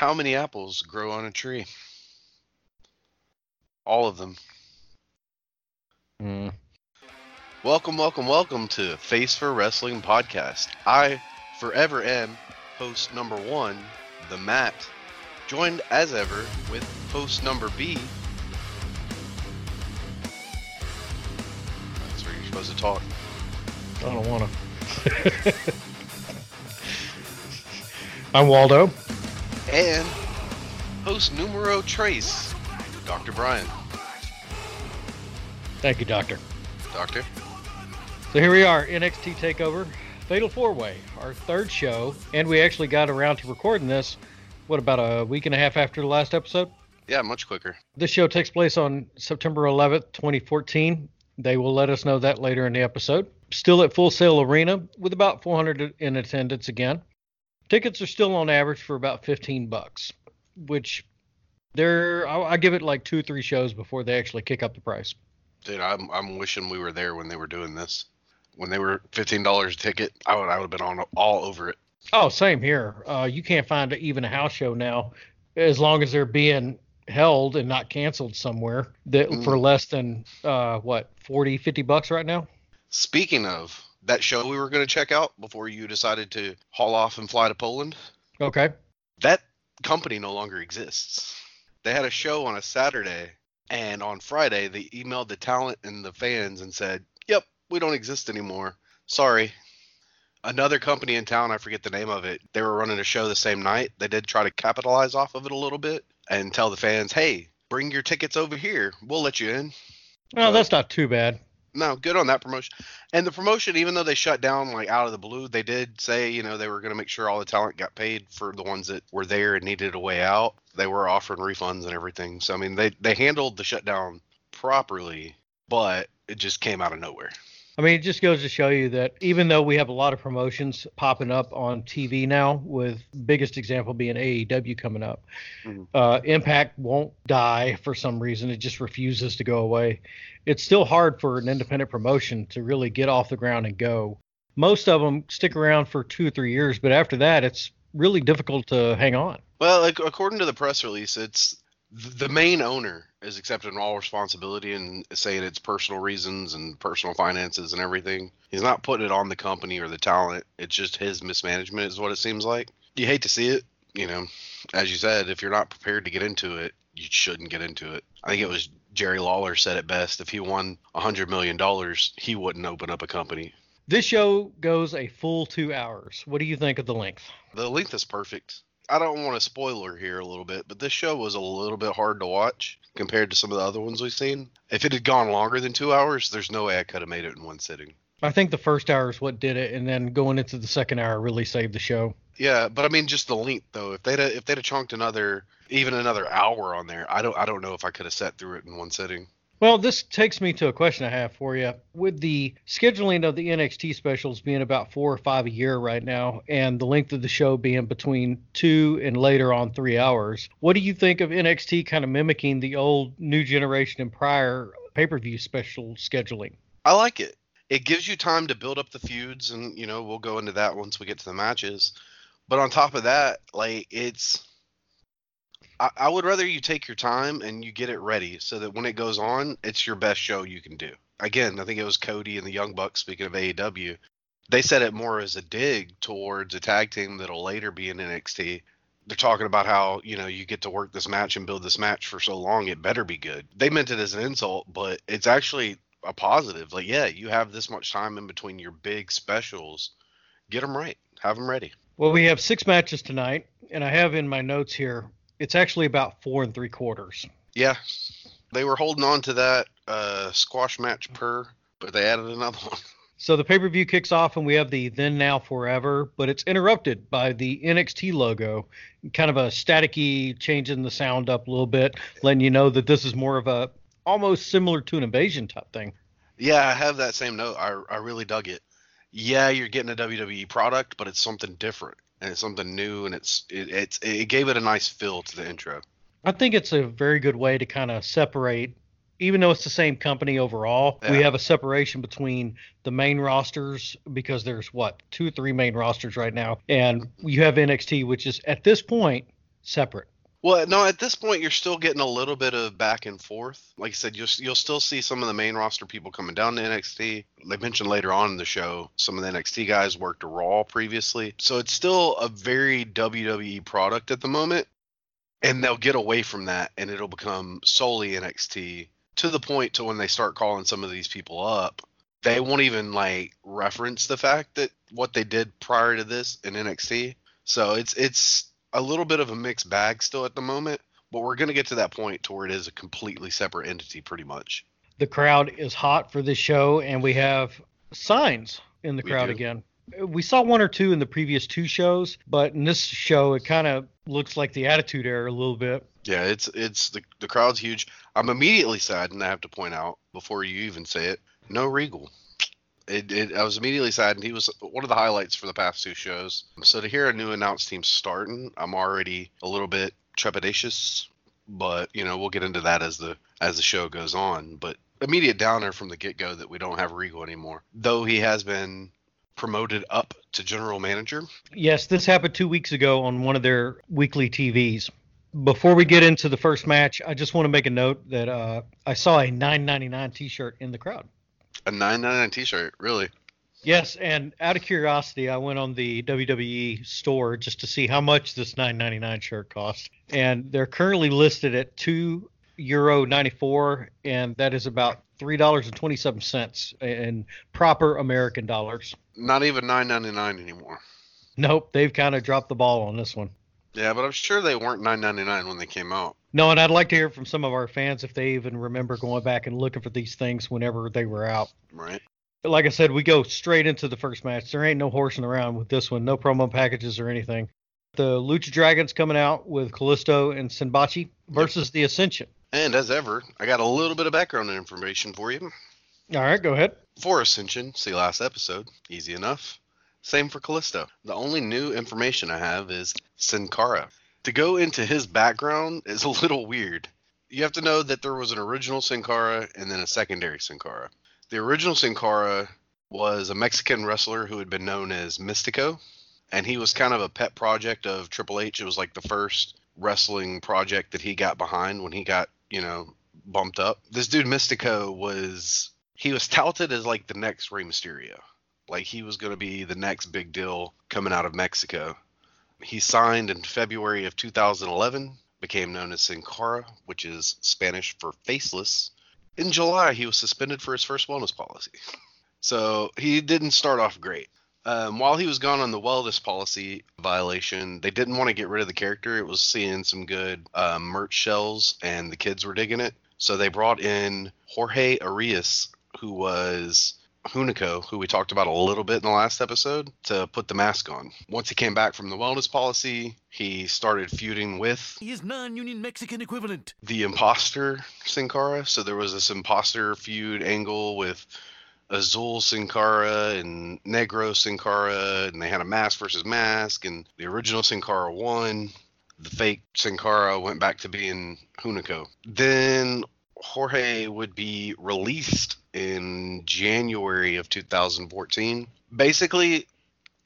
How many apples grow on a tree? All of them. Mm. Welcome, welcome, welcome to Face for Wrestling Podcast. I forever am host number one, the Matt, joined as ever with host number B. That's where you're supposed to talk. I don't want to. I'm Waldo. And host numero trace, Dr. Brian. Thank you, Doctor. Doctor? So here we are, NXT Takeover, Fatal Four Way, our third show, and we actually got around to recording this. What about a week and a half after the last episode? Yeah, much quicker. This show takes place on September 11th, 2014. They will let us know that later in the episode. Still at Full Sail Arena with about 400 in attendance again. Tickets are still on average for about 15 bucks, which they're I, I give it like two or three shows before they actually kick up the price. Dude, I'm I'm wishing we were there when they were doing this. When they were fifteen dollars a ticket, I would I would have been on all over it. Oh, same here. Uh, you can't find even a house show now, as long as they're being held and not canceled somewhere that Mm. for less than uh, what 40, 50 bucks right now. Speaking of that show we were going to check out before you decided to haul off and fly to Poland, Okay. that company no longer exists. They had a show on a Saturday, and on Friday they emailed the talent and the fans and said, "Yep, we don't exist anymore. Sorry." Another company in town, I forget the name of it. They were running a show the same night. They did try to capitalize off of it a little bit and tell the fans, "Hey, bring your tickets over here. We'll let you in." Well, So- that's not too bad. No, good on that promotion. And the promotion, even though they shut down like out of the blue, they did say, you know, they were going to make sure all the talent got paid for the ones that were there and needed a way out. They were offering refunds and everything. So I mean, they they handled the shutdown properly, but it just came out of nowhere. I mean, it just goes to show you that even though we have a lot of promotions popping up on TV now, with biggest example being AEW coming up, Mhm. uh, Impact won't die for some reason. It just refuses to go away. It's still hard for an independent promotion to really get off the ground and go. Most of them stick around for two or three years, but after that, it's really difficult to hang on. Well, like, according to the press release, it's th- the main owner is accepting all responsibility and saying it's personal reasons and personal finances and everything. He's not putting it on the company or the talent. It's just his mismanagement, is what it seems like. You hate to see it, you know. As you said, if you're not prepared to get into it, you shouldn't get into it. I think it was Jerry Lawler said it best. If he won a hundred million dollars, he wouldn't open up a company. This show goes a full two hours. What do you think of the length? The length is perfect. I don't want to spoiler here a little bit, but this show was a little bit hard to watch compared to some of the other ones we've seen. If it had gone longer than two hours, there's no way I could have made it in one sitting. I think the first hour is what did it, and then going into the second hour really saved the show. Yeah, but I mean, just the length though. If they'd have, if they'd have chunked another, even another hour on there, I don't I don't know if I could have sat through it in one sitting. Well, this takes me to a question I have for you. With the scheduling of the NXT specials being about four or five a year right now, and the length of the show being between two and later on three hours, what do you think of NXT kind of mimicking the old New Generation and prior pay per view special scheduling? I like it. It gives you time to build up the feuds, and you know we'll go into that once we get to the matches. But on top of that, like it's, I, I would rather you take your time and you get it ready so that when it goes on, it's your best show you can do. Again, I think it was Cody and the Young Bucks. Speaking of AEW, they said it more as a dig towards a tag team that'll later be in NXT. They're talking about how you know you get to work this match and build this match for so long, it better be good. They meant it as an insult, but it's actually a positive. Like, yeah, you have this much time in between your big specials. Get them right. Have them ready. Well, we have six matches tonight, and I have in my notes here, it's actually about four and three quarters. Yeah, they were holding on to that uh, squash match per, but they added another one. So the pay per view kicks off, and we have the Then Now Forever, but it's interrupted by the NXT logo, kind of a staticky, changing the sound up a little bit, letting you know that this is more of a almost similar to an invasion type thing. Yeah, I have that same note. I, I really dug it. Yeah, you're getting a WWE product, but it's something different and it's something new, and it's it, it's it gave it a nice feel to the intro. I think it's a very good way to kind of separate, even though it's the same company overall. We have a separation between the main rosters because there's what two three main rosters right now, and you have NXT, which is at this point separate. Well, no, at this point you're still getting a little bit of back and forth. Like I said, you'll you'll still see some of the main roster people coming down to NXT. They mentioned later on in the show some of the NXT guys worked Raw previously, so it's still a very WWE product at the moment. And they'll get away from that, and it'll become solely NXT to the point to when they start calling some of these people up, they won't even like reference the fact that what they did prior to this in NXT. So it's it's a little bit of a mixed bag still at the moment, but we're going to get to that point to where it is a completely separate entity pretty much. The crowd is hot for this show and we have signs in the We crowd do. again. We saw one or two in the previous two shows, but in this show it kind of looks like the Attitude Era a little bit. Yeah, it's it's the the crowd's huge. I'm immediately saddened. I have to point out before you even say it, no Regal. It, it, I was immediately saddened. He was one of the highlights for the past two shows. So to hear a new announced team starting, I'm already a little bit trepidatious. But you know, we'll get into that as the as the show goes on. But immediate downer from the get go that we don't have Regal anymore. Though he has been promoted up to general manager. Yes, this happened two weeks ago on one of their weekly TVs. Before we get into the first match, I just want to make a note that uh, I saw a 9.99 T-shirt in the crowd. A 999 T-shirt, really. Yes, and out of curiosity, I went on the WWE store just to see how much this 9.99 shirt cost, and they're currently listed at two euro 94, and that is about three dollars and 27 cents in proper American dollars. Not even 999 anymore. Nope, they've kind of dropped the ball on this one. Yeah, but I'm sure they weren't 9.99 when they came out. No, and I'd like to hear from some of our fans if they even remember going back and looking for these things whenever they were out. Right. Like I said, we go straight into the first match. There ain't no horsing around with this one. No promo packages or anything. The Lucha Dragons coming out with Kalisto and Sinbachi versus the Ascension. And as ever, I got a little bit of background information for you. All right, go ahead. For Ascension, see last episode. Easy enough. Same for Kalisto. The only new information I have is Sin Cara. To go into his background is a little weird. You have to know that there was an original Sin Cara and then a secondary Sin Cara. The original Sin Cara was a Mexican wrestler who had been known as Mystico, and he was kind of a pet project of Triple H. It was like the first wrestling project that he got behind when he got, you know, bumped up. This dude Mystico was he was touted as like the next Rey Mysterio. Like he was going to be the next big deal coming out of Mexico. He signed in February of 2011, became known as Sin Cara, which is Spanish for faceless. In July, he was suspended for his first wellness policy. So he didn't start off great. Um, while he was gone on the wellness policy violation, they didn't want to get rid of the character. It was seeing some good um, merch shells, and the kids were digging it. So they brought in Jorge Arias, who was Hunico, who we talked about a little bit in the last episode, to put the mask on. Once he came back from the wellness policy, he started feuding with His non-union Mexican equivalent. the imposter Sin Cara. So there was this imposter feud angle with Azul Sin Cara and Negro Sin Cara, and they had a mask versus mask, and the original Sin Cara won. The fake Sin Cara went back to being Hunico. Then Jorge would be released in January of 2014. Basically,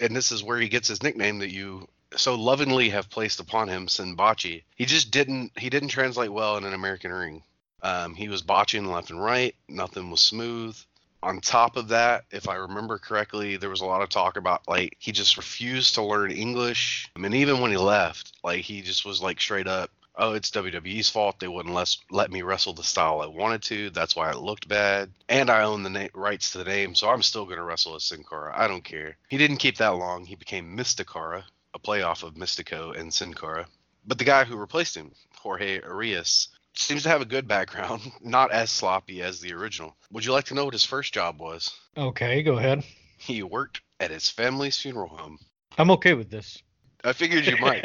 and this is where he gets his nickname that you so lovingly have placed upon him, Sinbachi. He just didn't he didn't translate well in an American ring. Um, he was botching left and right. Nothing was smooth. On top of that, if I remember correctly, there was a lot of talk about like he just refused to learn English. I mean, even when he left, like he just was like straight up, "Oh, it's WWE's fault. They wouldn't let let me wrestle the style I wanted to. That's why it looked bad. And I own the na- rights to the name, so I'm still gonna wrestle as Sin Cara. I don't care." He didn't keep that long. He became Mysticara, a playoff of Mystico and Sin Cara. But the guy who replaced him, Jorge Arias, seems to have a good background, not as sloppy as the original. Would you like to know what his first job was? Okay, go ahead. He worked at his family's funeral home. I'm okay with this. I figured you might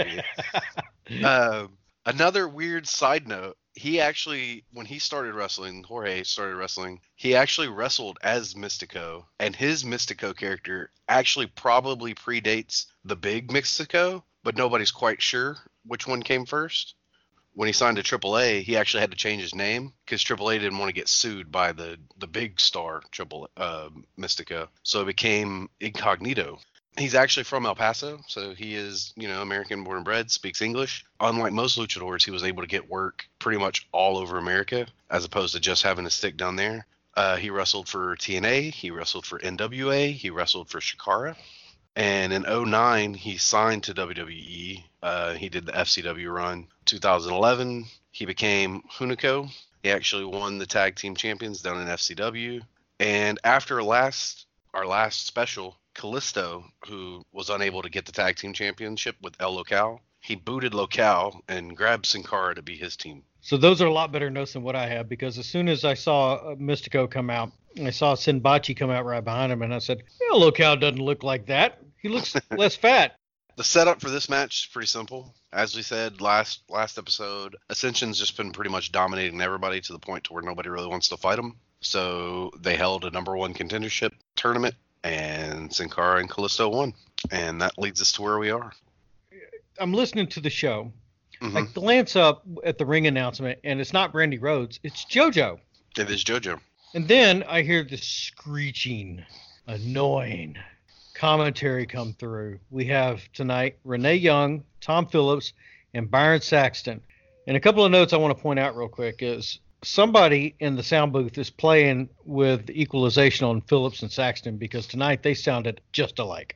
be. um, another weird side note he actually when he started wrestling jorge started wrestling he actually wrestled as mystico and his mystico character actually probably predates the big mystico but nobody's quite sure which one came first when he signed to AAA, he actually had to change his name because AAA didn't want to get sued by the the big star Triple uh, Mystico, so it became Incognito. He's actually from El Paso, so he is, you know, American born and bred, speaks English. Unlike most luchadors, he was able to get work pretty much all over America, as opposed to just having to stick down there. Uh, he wrestled for TNA, he wrestled for NWA, he wrestled for Chikara. And in 09, he signed to WWE. Uh, he did the FCW run. 2011, he became Hunico. He actually won the tag team champions down in FCW. And after last our last special, Kalisto, who was unable to get the tag team championship with El Local, he booted Local and grabbed Sin Cara to be his team. So those are a lot better notes than what I have because as soon as I saw uh, Mystico come out, I saw Sinbachi come out right behind him, and I said, "Yeah, Local doesn't look like that. He looks less fat." The setup for this match is pretty simple. As we said last last episode, Ascension's just been pretty much dominating everybody to the point to where nobody really wants to fight them. So they held a number one contendership tournament, and Sin Cara and Kalisto won, and that leads us to where we are. I'm listening to the show. Mhm. I glance up at the ring announcement, and it's not Brandi Rhodes. It's JoJo. It is JoJo. And then I hear the screeching, annoying commentary come through. We have tonight Renee Young, Tom Phillips, and Byron Saxton. And a couple of notes I want to point out real quick is somebody in the sound booth is playing with equalization on Phillips and Saxton because tonight they sounded just alike.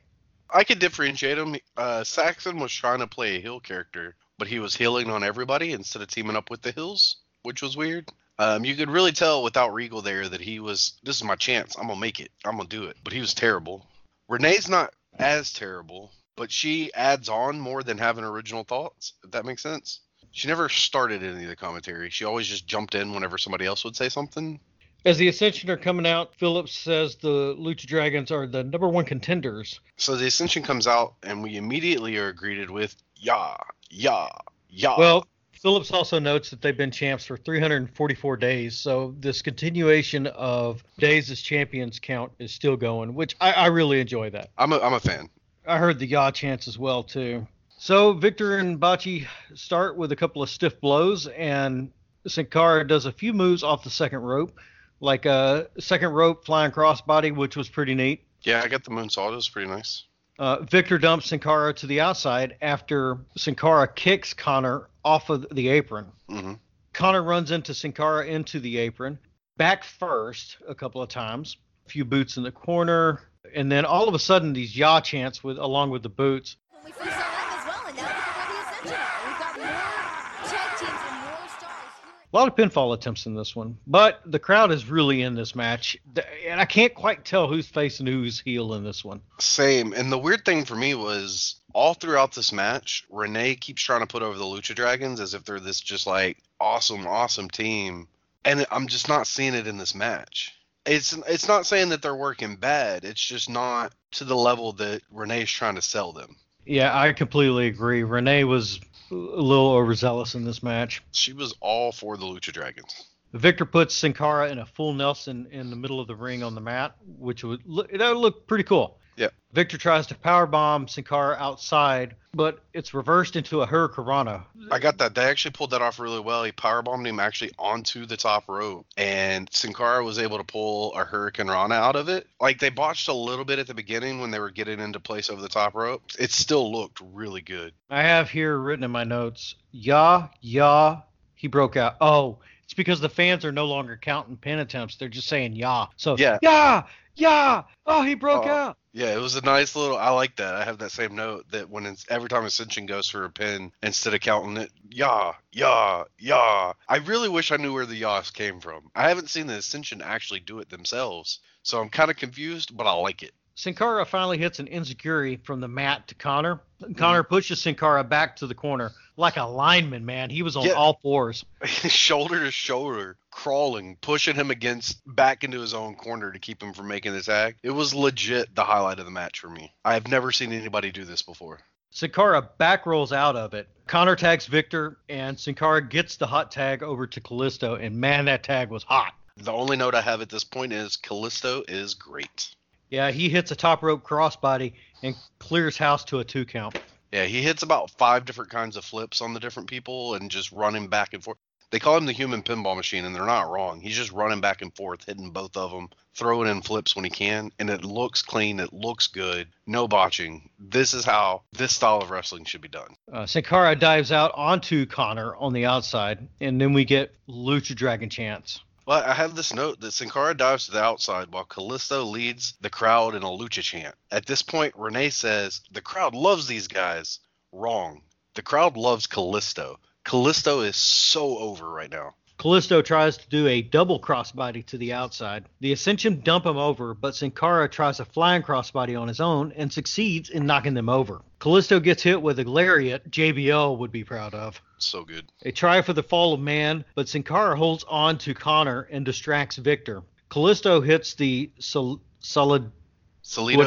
I could differentiate him. Uh, Saxton was trying to play a heel character, but he was healing on everybody instead of teaming up with the Hills, which was weird. Um, you could really tell without Regal there that he was, this is my chance. I'm going to make it. I'm going to do it. But he was terrible. Renee's not as terrible, but she adds on more than having original thoughts, if that makes sense. She never started any of the commentary. She always just jumped in whenever somebody else would say something. As the Ascension are coming out, Phillips says the Lucha Dragons are the number one contenders. So the Ascension comes out, and we immediately are greeted with, yeah, yeah, yeah. Well, Phillips also notes that they've been champs for 344 days, so this continuation of days as champions count is still going, which I, I really enjoy that. I'm a, I'm a fan. I heard the yaw chants as well too. So Victor and Bachi start with a couple of stiff blows, and Sin Cara does a few moves off the second rope, like a second rope flying crossbody, which was pretty neat. Yeah, I got the moonsault. It was pretty nice. Uh, Victor dumps Sin Cara to the outside after Sin Cara kicks Connor off of the apron. hmm Connor runs into Sin Cara into the apron, back first a couple of times, a few boots in the corner, and then all of a sudden these yaw chants with along with the boots. When we first saw them as well, and now look at where the Ascension are. We've got more tag teams and more stars. A lot of pinfall attempts in this one, but the crowd is really in this match, and I can't quite tell who's face and who's heel in this one. Same. And the weird thing for me was all throughout this match, Renee keeps trying to put over the Lucha Dragons as if they're this just like awesome, awesome team, and I'm just not seeing it in this match. It's it's not saying that they're working bad. It's just not to the level that Renee's trying to sell them. Yeah, I completely agree. Renee was a little overzealous in this match. She was all for the Lucha Dragons. Victor puts Sin Cara in a full Nelson in the middle of the ring on the mat, which would look, that would look pretty cool. Yeah. Victor tries to powerbomb Sin Cara outside, but it's reversed into a Hurricanrana. I got that. They actually pulled that off really well. He powerbombed him actually onto the top rope, and Sin Cara was able to pull a Hurricanrana out of it. Like they botched a little bit at the beginning when they were getting into place over the top rope. It still looked really good. I have here written in my notes, yeah, yeah, he broke out. Oh, it's because the fans are no longer counting pin attempts. They're just saying yeah. So Yeah. yeah, yeah. Oh, he broke Oh. out. Yeah, it was a nice little. I like that. I have that same note that when it's every time Ascension goes for a pin, instead of counting it, yah, yah, yah. I really wish I knew where the yahs came from. I haven't seen the Ascension actually do it themselves, so I'm kind of confused, but I like it. Sin Cara finally hits an insecurity from the mat to Connor. Mm-hmm. Connor pushes Sin Cara back to the corner like a lineman, man. He was on Yeah. all fours. shoulder to shoulder, crawling, pushing him against back into his own corner to keep him from making the tag. It was legit the highlight of the match for me. I have never seen anybody do this before. Sin Cara back rolls out of it. Connor tags Victor, and Sin Cara gets the hot tag over to Kalisto, and man, that tag was hot. The only note I have at this point is Kalisto is great. Yeah, he hits a top rope crossbody and clears house to a two count. Yeah, he hits about five different kinds of flips on the different people and just running back and forth. They call him the human pinball machine, and they're not wrong. He's just running back and forth, hitting both of them, throwing in flips when he can, and it looks clean. It looks good. No botching. This is how this style of wrestling should be done. Uh, Sin Cara dives out onto Connor on the outside, and then we get Lucha Dragon chance. Well, I have this note that Sin Cara dives to the outside while Kalisto leads the crowd in a lucha chant. At this point, Renee says, The crowd loves these guys. Wrong. The crowd loves Kalisto. Kalisto is so over right now. Kalisto tries to do a double crossbody to the outside. The Ascension dump him over, but Sin Cara tries a flying crossbody on his own and succeeds in knocking them over. Kalisto gets hit with a lariat JBL would be proud of. So good. A try for the fall of man, but Sin Cara holds on to Connor and distracts Victor. Kalisto hits the sol- solid,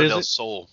is del it? Sol.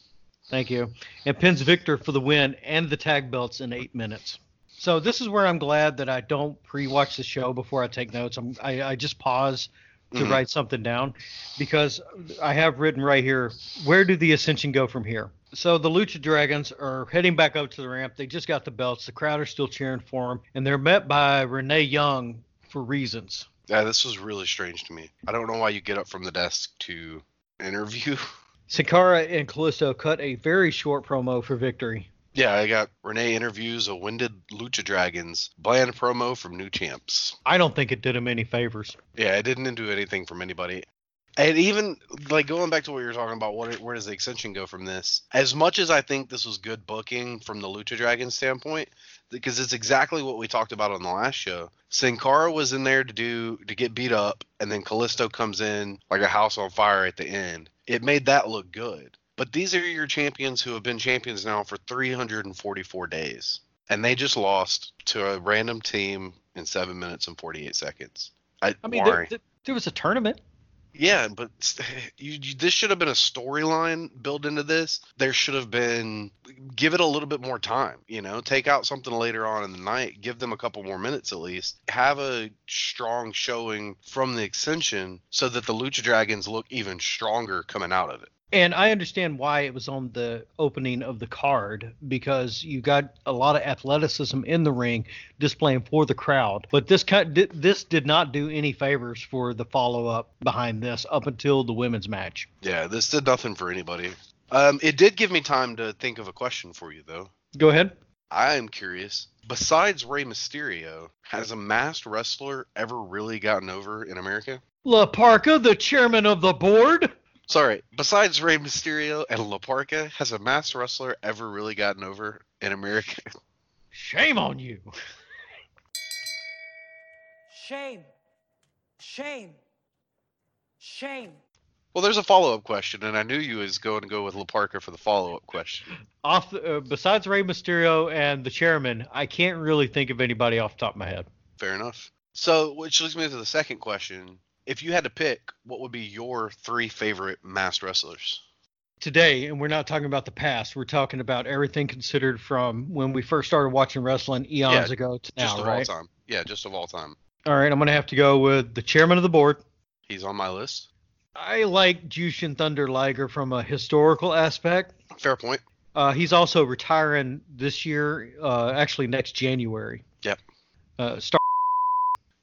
thank you, and pins Victor for the win and the tag belts in eight minutes. So this is where I'm glad that I don't pre-watch the show before I take notes. I'm, I, I just pause to Mhm. write something down because I have written right here where do the Ascension go from here? So the Lucha Dragons are heading back up to the ramp. They just got the belts. The crowd are still cheering for them, and they're met by Renee Young for reasons. Yeah, this was really strange to me. I don't know why you get up from the desk to interview. Sin Cara and Kalisto cut a very short promo for victory. Yeah, I got Renee interviews a winded Lucha Dragons bland promo from new champs. I don't think it did him any favors. Yeah, it didn't do anything from anybody. And even like going back to what you were talking about, what where does the Ascension go from this? As much as I think this was good booking from the Lucha Dragon standpoint, because it's exactly what we talked about on the last show. Sin Cara was in there to do to get beat up, and then Kalisto comes in like a house on fire at the end. It made that look good. But these are your champions who have been champions now for 344 days, and they just lost to a random team in seven minutes and 48 seconds. I, I mean, there, there- there was a tournament. Yeah, but you, you, this should have been a storyline built into this. There should have been give it a little bit more time. You know, take out something later on in the night, give them a couple more minutes at least. Have a strong showing from the Ascension so that the Lucha Dragons look even stronger coming out of it. And I understand why it was on the opening of the card because you got a lot of athleticism in the ring displaying for the crowd. But this kind this did not do any favors for the follow up behind this up until the women's match. Yeah, this did nothing for anybody. Um, it did give me time to think of a question for you though. Go ahead. I am curious. Besides Rey Mysterio, has a masked wrestler ever really gotten over in America? La Parka, the chairman of the board. Sorry, besides Rey Mysterio and La Parka, has a mass wrestler ever really gotten over in America? Shame on you. Shame. Shame. Shame. Well, there's a follow-up question, and I knew you was going to go with La Parka for the follow-up question. Off the, uh, besides Rey Mysterio and the chairman, I can't really think of anybody off the top of my head. Fair enough. So, which leads me to the second question. If you had to pick, what would be your three favorite masked wrestlers? today, and we're not talking about the past. We're talking about everything considered from when we first started watching wrestling eons Yeah, ago to Just now, of right? all time. Yeah, just of all time. All right, I'm gonna have to go with the chairman of the board. He's on my list. I like Jushin Thunder Liger from a historical aspect. Fair point. Uh, he's also retiring this year, uh, actually next January. Yep. Uh, Star.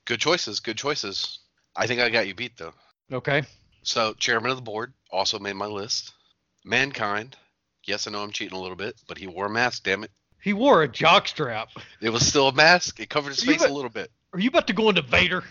Good choices. Good choices. I think I got you beat though. Okay. So, chairman of the board also made my list. Mankind. Yes, I know I'm cheating a little bit, but he wore a mask. Damn it! He wore a jockstrap. It was still a mask. It covered his face bet- a little bit. Are you about to go into Vader?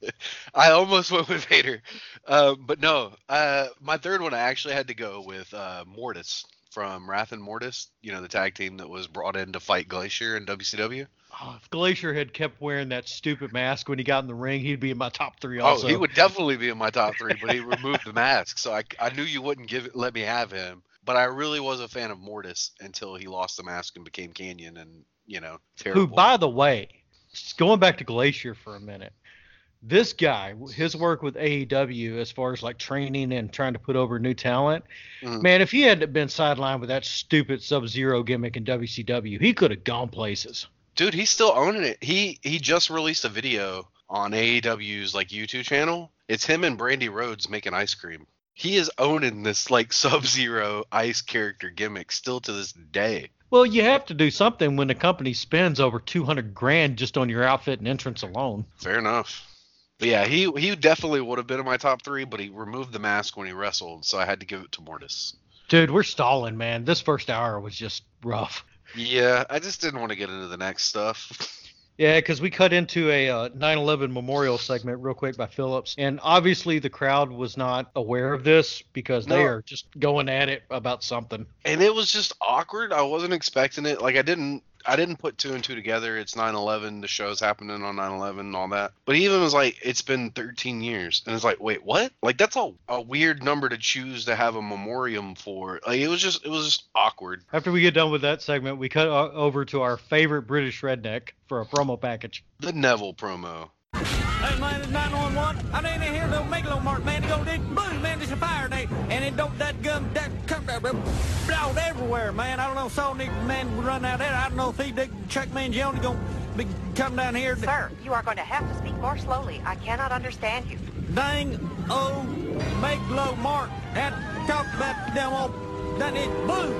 I almost went with Vader, um, but no. Uh, my third one, I actually had to go with uh, Mortis from Wrath and Mortis. You know, the tag team that was brought in to fight Glacier in WCW. Oh, if Glacier had kept wearing that stupid mask when he got in the ring, he'd be in my top three. Also, Oh, he would definitely be in my top three, but he removed the mask, so I, I knew you wouldn't give it, let me have him. But I really was a fan of Mortis until he lost the mask and became Kanyon, and you know, terrible. Who, by the way, just going back to Glacier for a minute, this guy, his work with AEW as far as like training and trying to put over new talent, Mhm. man, if he hadn't been sidelined with that stupid Sub Zero gimmick in WCW, he could have gone places. Dude, he's still owning it. He he just released a video on AEW's like YouTube channel. It's him and Brandi Rhodes making ice cream. He is owning this like Sub Zero ice character gimmick still to this day. Well, you have to do something when the company spends over 200 grand just on your outfit and entrance alone. Fair enough. But yeah, he he definitely would have been in my top three, but he removed the mask when he wrestled, so I had to give it to Mortis. Dude, we're stalling, man. This first hour was just rough. Yeah, I just didn't want to get into the next stuff. Yeah, because we cut into a uh, 9/11 memorial segment real quick by Phillips, and obviously the crowd was not aware of this because they No. are just going at it about something. and it was just awkward. I wasn't expecting it. Like I didn't I didn't put two and two together. It's 9/11. The show's happening on 9/11 and all that. But he even was like, it's been 13 years, and it's like, wait, what? Like that's a, a weird number to choose to have a memoriam for. Like it was just it was just awkward. After we get done with that segment, we cut over to our favorite British redneck for a promo package. The Neville promo. Hey man, it's 911. I ain't in here no megalo mark, man. To go dig blue, man. It's a fire day, and it don't that gun that come out out everywhere, man. I don't know. Saw Nick man run out there. I don't know if he dig Chuck Mangione gonna be come down here. Sir, you are going to have to speak more slowly. I cannot understand you. Dang oh megalo mark. Had talked about them all. That is blue.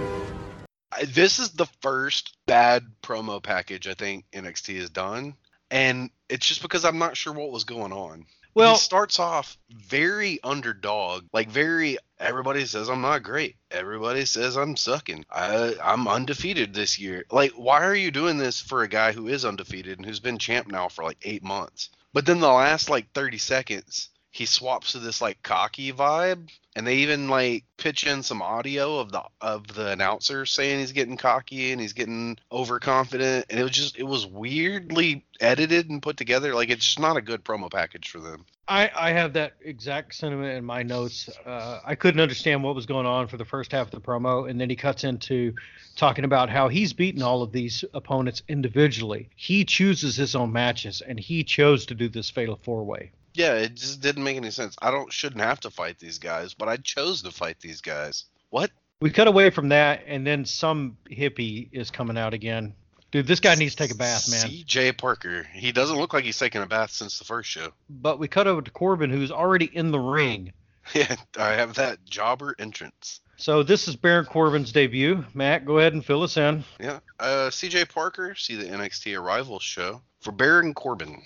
I- This is the first bad promo package I think NXT has done, and it's just because I'm not sure what was going on. Well, he starts off very underdog, like very. Everybody says I'm not great. Everybody says I'm sucking. I, I'm undefeated this year. Like, why are you doing this for a guy who is undefeated and who's been champ now for like eight months? But then the last like 30 seconds, he swaps to this like cocky vibe, and they even like pitch in some audio of the of the announcer saying he's getting cocky and he's getting overconfident, and it was just it was weirdly edited and put together. Like it's not a good promo package for them. I, I have that exact sentiment in my notes. Uh, I couldn't understand what was going on for the first half of the promo, and then he cuts into talking about how he's beaten all of these opponents individually. He chooses his own matches, and he chose to do this fatal four way. Yeah, it just didn't make any sense. I don't shouldn't have to fight these guys, but I chose to fight these guys. What? We cut away from that, and then some hippie is coming out again. Dude, this guy needs to take a bath, man. C.J. Parker. He doesn't look like he's taken a bath since the first show. But we cut over to Corbin, who's already in the ring. Yeah, I have that jobber entrance. So this is Baron Corbin's debut. Matt, go ahead and fill us in. Yeah. Uh, C.J. Parker, see the NXT Arrival show for Baron Corbin.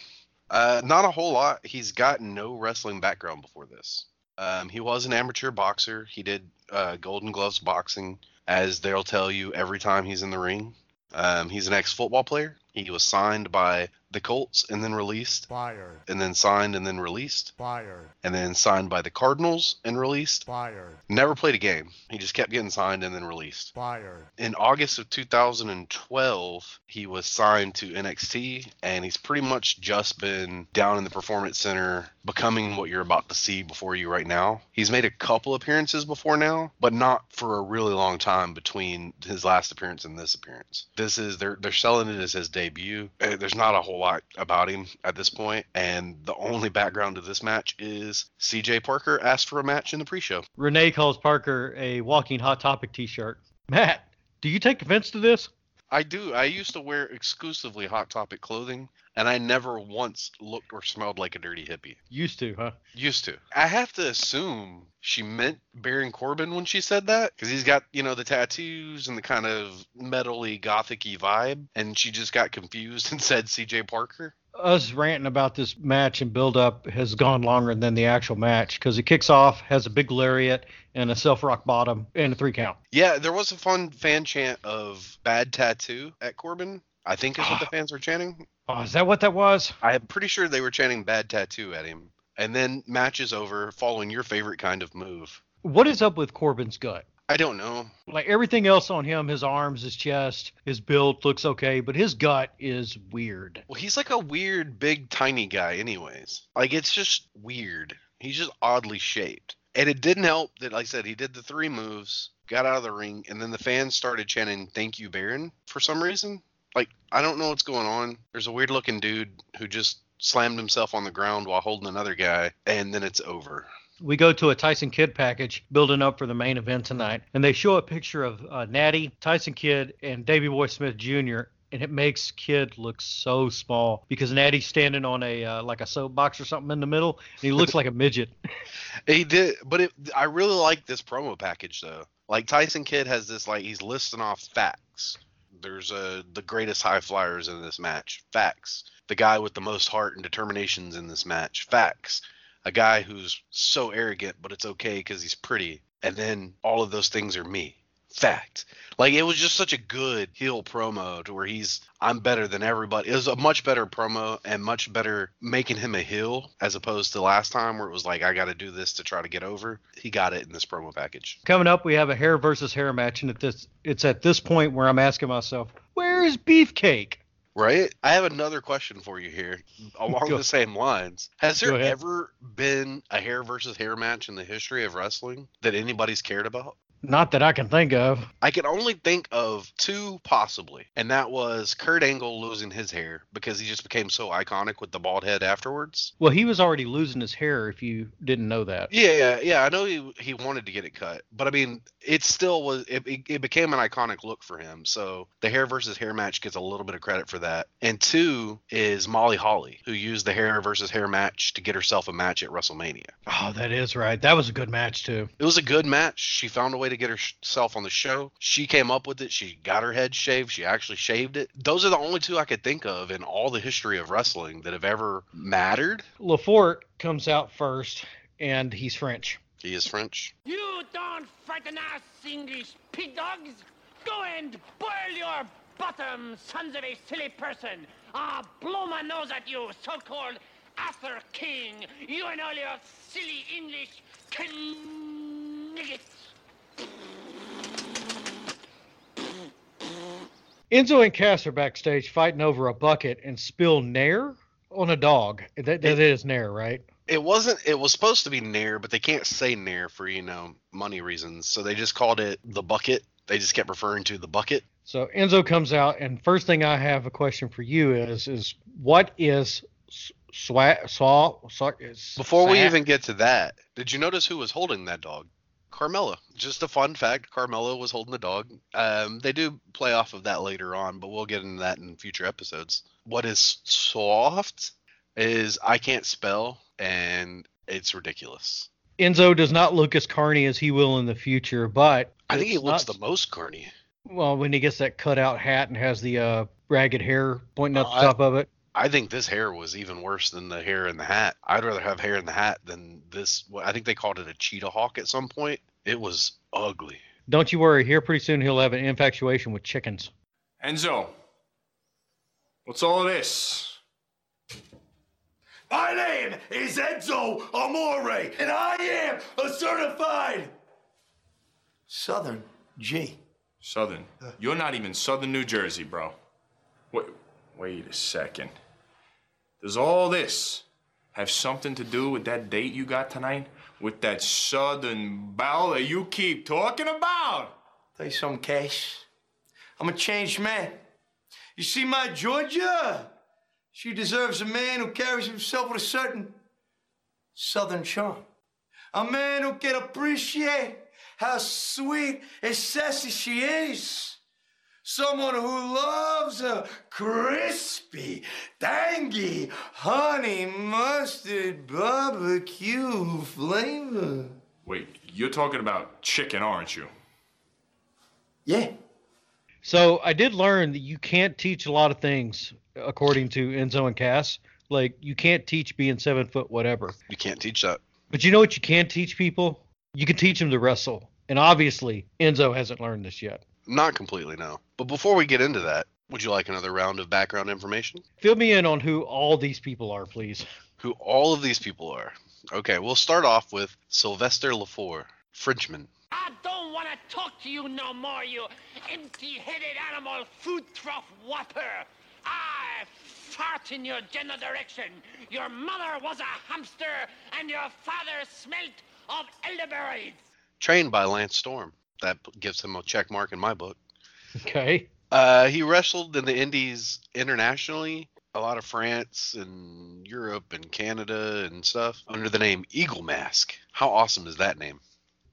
Uh, not a whole lot. He's got no wrestling background before this. Um, he was an amateur boxer. He did uh, Golden Gloves boxing, as they'll tell you every time he's in the ring. Um, he's an ex-football player. He was signed by the Colts and then released, Fire, and then signed and then released, fire, and then signed by the Cardinals and released. fire, Never played a game. He just kept getting signed and then released fire. in August of 2012, he was signed to NXT, and he's pretty much just been down in the Performance Center, becoming what you're about to see before you right now. He's made a couple appearances before now, but not for a really long time between his last appearance and this appearance. This is they're they're selling it as his debut. Uh, There's not a whole lot about him at this point, and the only background to this match is CJ Parker asked for a match in the pre-show. Renee calls Parker a walking hot topic t-shirt. Matt, do you take offense to this? I do. I used to wear exclusively Hot Topic clothing, and I never once looked or smelled like a dirty hippie. Used to, huh? Used to. I have to assume she meant Baron Corbin when she said that, because he's got, you know, the tattoos and the kind of metally, gothic-y vibe, and she just got confused and said C.J. Parker. Us ranting about this match and build up has gone longer than the actual match because it kicks off, has a big lariat and a self rock bottom and a three count. Yeah, there was a fun fan chant of bad tattoo at Corbin. I think is what the ah. fans were chanting. Oh, is that what that was? I'm pretty sure they were chanting bad tattoo at him. And then match is over, following your favorite kind of move. What is up with Corbin's gut? I don't know. Like everything else on him, his arms, his chest, his build looks okay, but his gut is weird. Well, he's like a weird, big, tiny guy, anyways. Like, it's just weird. He's just oddly shaped. And it didn't help that, like I said, he did the three moves, got out of the ring, and then the fans started chanting, Thank you, Baron, for some reason. Like, I don't know what's going on. There's a weird looking dude who just slammed himself on the ground while holding another guy, and then it's over. We go to a Tyson Kidd package building up for the main event tonight, and they show a picture of uh, Natty, Tyson Kidd, and Davey Boy Smith Jr. And it makes Kidd look so small because Natty's standing on a uh, like a soapbox or something in the middle, and he looks like a midget. He did, but it, I really like this promo package though. Like Tyson Kidd has this like he's listing off facts There's uh, the greatest high flyers in this match. Facts. The guy with the most heart and determinations in this match. Facts. A guy who's so arrogant, but it's okay because he's pretty. And then all of those things are me. Fact. Like it was just such a good heel promo to where he's I'm better than everybody. It was a much better promo and much better making him a heel as opposed to last time where it was like I got to do this to try to get over. He got it in this promo package. Coming up, we have a hair versus hair match, and at this, it's at this point where I'm asking myself, where is Beefcake? Right? I have another question for you here along Go- the same lines. Has there ever been a hair versus hair match in the history of wrestling that anybody's cared about? Not that I can think of. I can only think of two possibly, and that was Kurt Angle losing his hair because he just became so iconic with the bald head afterwards. Well, he was already losing his hair. If you didn't know that, Yeah, yeah, yeah. I know he he wanted to get it cut, but I mean, it still was. It, it, it became an iconic look for him. So the hair versus hair match gets a little bit of credit for that. And two is Molly Holly, who used the hair versus hair match to get herself a match at WrestleMania. oh, that is right. That was a good match too. It was a good match. She found a way to get herself on the show. She came up with it. She got her head shaved. She actually shaved it. Those are the only two I could think of in all the history of wrestling that have ever mattered. Lefort comes out first, and he's French. He is French. You don't frighten us, English pig dogs. Go and boil your bottom, sons of a silly person. Ah, blow my nose at you, so-called Arthur King. You and all your silly English kniggets. Enzo and Cass are backstage fighting over a bucket and spill Nair on a dog. That, that is Nair, right? It wasn't. It was supposed to be Nair, but they can't say Nair for you know money reasons. So they just called it the bucket. They just kept referring to the bucket. So Enzo comes out, and first thing I have a question for you is is what is swag saw saw Before we even get to that, did you notice who was holding that dog? Carmella. Just a fun fact: Carmella was holding the dog. Um, they do play off of that later on, but we'll get into that in future episodes. What is soft is I can't spell, and it's ridiculous. Enzo does not look as carny as he will in the future, but I think he looks not- the most carny. well when he gets that cutout hat and has the uh, ragged hair pointing out Oh, the I- top of it. I think this hair was even worse than the hair in the hat. I'd rather have hair in the hat than this. I think they called it a cheetah hawk at some point. It was ugly. Don't you worry, here pretty soon he'll have an infatuation with chickens. Enzo, what's all this? My name is Enzo Amore, and I am a certified Southern G. Southern. Uh. You're not even Southern New Jersey, bro. Wait, wait a second. Does all this have something to do with that date you got tonight? With that Southern belle that you keep talking about? Tell you something, Cass. I'm a changed man. You see my Georgia? She deserves a man who carries himself with a certain southern charm. A man who can appreciate how sweet and sassy she is. Someone who loves a crispy, tangy, honey mustard barbecue flavor. Wait, you're talking about chicken, aren't you? Yeah. So I did learn that you can't teach a lot of things according to Enzo and Cass. Like you can't teach being seven foot whatever. You can't teach that. But you know what you can teach people? You can teach them to wrestle. And obviously Enzo hasn't learned this yet. Not completely, no. But before we get into that, would you like another round of background information? Fill me in on who all these people are, please. Who all of these people are? Okay, we'll start off with Sylvester Lefort, Frenchman. I don't want to talk to you no more, you empty-headed animal food trough whopper. I fart in your general direction. Your mother was a hamster, and your father smelt of elderberries. Trained by Lance Storm. That gives him a check mark in my book. Okay. Uh, he wrestled in the Indies internationally, a lot of France and Europe and Canada and stuff, under the name Eagle Mask. How awesome is that name?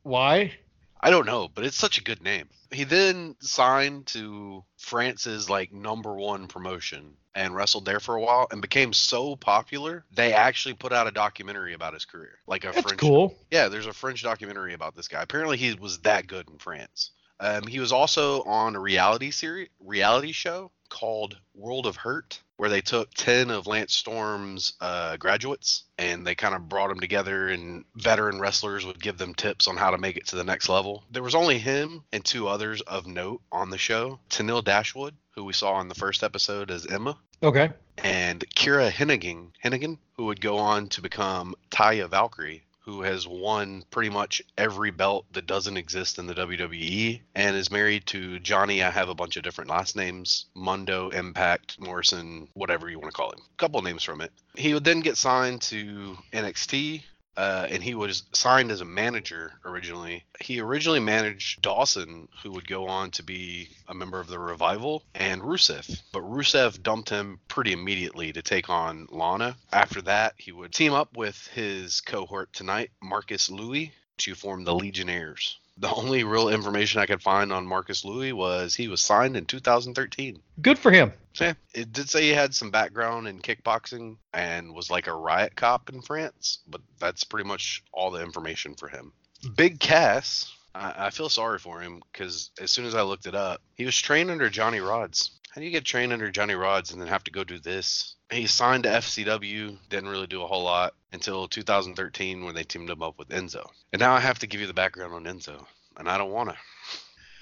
Why? I don't know, but it's such a good name. He then signed to France's like number one promotion and wrestled there for a while and became so popular they actually put out a documentary about his career. Like a That's French cool. Yeah, there's a French documentary about this guy. Apparently he was that good in France. Um, he was also on a reality series, reality show called World of Hurt, where they took ten of Lance Storm's uh, graduates and they kind of brought them together, and veteran wrestlers would give them tips on how to make it to the next level. There was only him and two others of note on the show: Tenille Dashwood, who we saw in the first episode as Emma, Okay. and Kira Hennigan, Hennigan, who would go on to become Taya Valkyrie, who has won pretty much every belt that doesn't exist in the WWE, and is married to Johnny. I have a bunch of different last names: Mundo, Impact, Morrison, whatever you want to call him. A couple names from it. He would then get signed to NXT. Uh, and he was signed as a manager originally. He originally managed Dawson, who would go on to be a member of the Revival, and Rusev. But Rusev dumped him pretty immediately to take on Lana. After that, he would team up with his cohort tonight, Marcus Louis, to form the Legionnaires. The only real information I could find on Marcus Louis was he was signed in 2013. Good for him. Yeah, it did say he had some background in kickboxing and was like a riot cop in France, but that's pretty much all the information for him. Big Cass, I, I feel sorry for him because as soon as I looked it up, he was trained under Johnny Rodz. How do you get trained under Johnny Rodz and then have to go do this? He signed to FCW, didn't really do a whole lot until 2013 when they teamed him up with Enzo. And now I have to give you the background on Enzo, and I don't want to.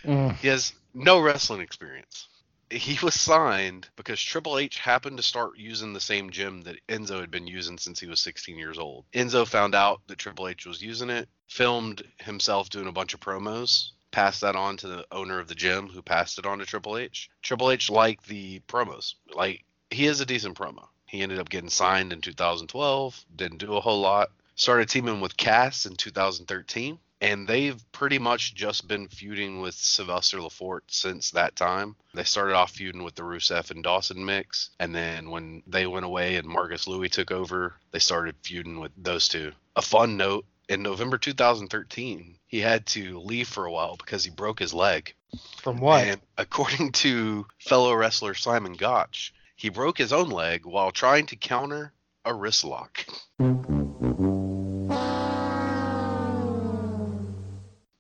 Mm. He has no wrestling experience. He was signed because Triple H happened to start using the same gym that Enzo had been using since he was 16 years old. Enzo found out that Triple H was using it, filmed himself doing a bunch of promos, passed that on to the owner of the gym who passed it on to Triple H. Triple H liked the promos. Like he is a decent promo. He ended up getting signed in 2012, didn't do a whole lot. Started teaming with Cass in 2013 and they've pretty much just been feuding with Sylvester Lefort since that time. They started off feuding with the Rusev and Dawson mix, and then when they went away and Marcus Louis took over, they started feuding with those two. A fun note: in November 2013, he had to leave for a while because he broke his leg. From what? And according to fellow wrestler Simon Gotch, he broke his own leg while trying to counter a wrist lock.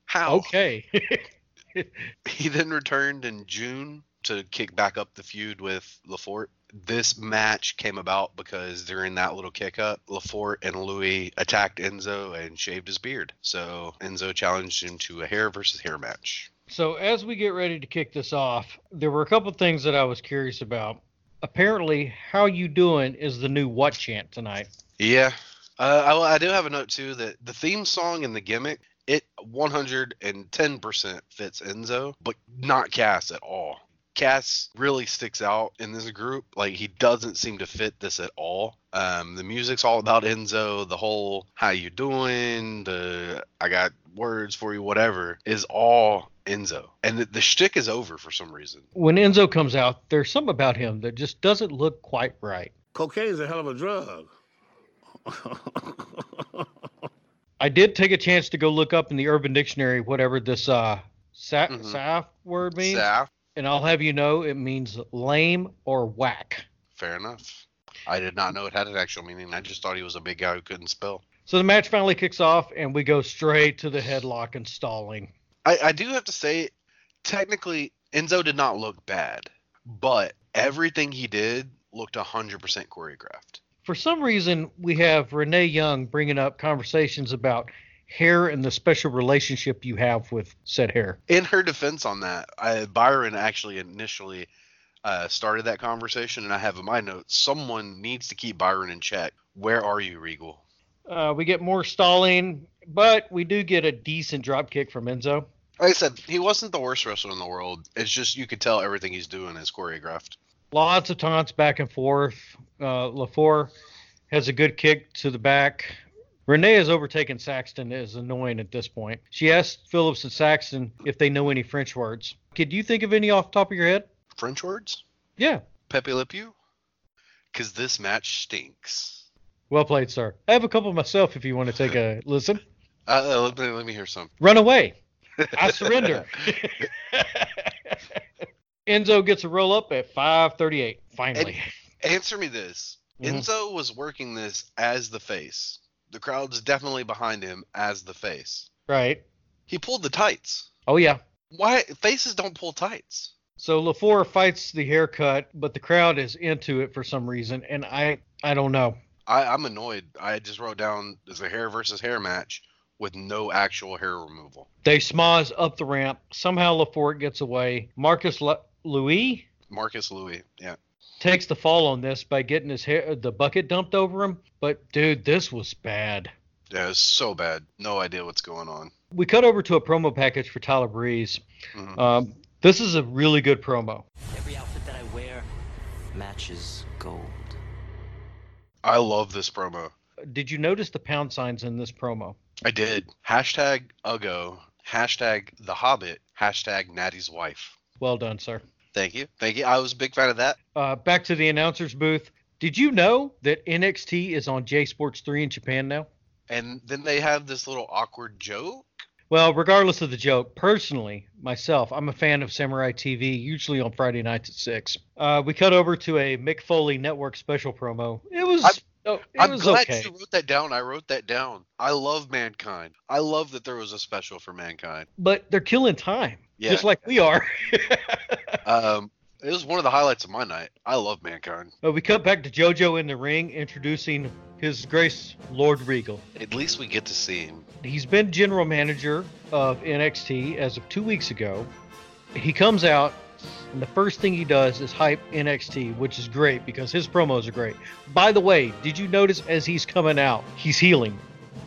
How? Okay. He then returned in June to kick back up the feud with Lefort. This match came about because during that little kick up, Lefort and Louis attacked Enzo and shaved his beard. So Enzo challenged him to a hair versus hair match. So as we get ready to kick this off, there were a couple things that I was curious about. Apparently, "How you doing" is the new what chant tonight. Yeah. Uh, I, I do have a note too that the theme song and the gimmick, it 110% fits Enzo, but not Cass at all. Cass really sticks out in this group. Like he doesn't seem to fit this at all. Um, the music's all about Enzo. The whole "How you doing?" The "I got words for you," whatever is all Enzo, and the, the shtick is over for some reason. When Enzo comes out, there's something about him that just doesn't look quite right. Cocaine's a hell of a drug. I did take a chance to go look up in the Urban Dictionary whatever this uh sa- Mhm. saf word means, Saf, and I'll have you know it means lame or whack. fair enough. I did not know it had an actual meaning. I just thought he was a big guy who couldn't spell. So the match finally kicks off, and we go straight to the headlock and stalling. I, I do have to say, technically, Enzo did not look bad, but everything he did looked 100% choreographed. For some reason, we have Renee Young bringing up conversations about hair and the special relationship you have with said hair. In her defense on that, I, Byron actually initially uh, started that conversation, and I have in my notes someone needs to keep Byron in check. Where are you, Regal? Uh, we get more stalling, but we do get a decent drop kick from Enzo. Like I said, he wasn't the worst wrestler in the world. It's just you could tell everything he's doing is choreographed. Lots of taunts back and forth. Uh, Lefort has a good kick to the back. Renee has overtaken Saxton is annoying at this point. She asked Phillips and Saxton if they know any French words. Could you think of any off the top of your head? French words? Yeah. Pepe Le Pew? Because this match stinks. Well played, sir. I have a couple myself if you want to take a listen. Uh, let, me, let me hear some. Run away. I surrender. Enzo gets a roll up at 538. Finally. Answer me this. Mhm. Enzo was working this as the face. The crowd's definitely behind him as the face. right. He pulled the tights. Oh, yeah. Why faces don't pull tights? So Lefort fights the haircut, but the crowd is into it for some reason, and I I don't know. I, I'm annoyed. I just wrote down there's a hair versus hair match with no actual hair removal. They schmoz up the ramp. Somehow Lefort gets away. Marcus Le- Louis Marcus Louis, yeah. Takes the fall on this by getting his hair the bucket dumped over him. But dude, this was bad. Yeah, it's so bad. No idea what's going on. We cut over to a promo package for Tyler Breeze. Mhm. Um, this is a really good promo. Every outfit that I wear matches gold. I love this promo. Did you notice the pound signs in this promo? I did. Hashtag Ugo. Hashtag The Hobbit. Hashtag Natty's wife. Well done, sir. Thank you. Thank you. I was a big fan of that. Uh, back to the announcer's booth. Did you know that NXT is on J Sports 3 in Japan now? And then they have this little awkward joke. Well, regardless of the joke, personally, myself, I'm a fan of Samurai TV, usually on Friday nights at 6. Uh, we cut over to a Mick Foley Network special promo. It was, I'm- it I'm was glad okay. you wrote that down. I wrote that down. I love Mankind. I love that there was a special for Mankind. But they're killing time, Yeah. just like we are. Um, it was one of the highlights of my night. I love Mankind. Uh, we cut back to JoJo in the ring introducing His Grace Lord Regal. At least we get to see him. He's been general manager of NXT as of two weeks ago. He comes out, and the first thing he does is hype NXT, which is great because his promos are great. By the way, did you notice as he's coming out, he's healing?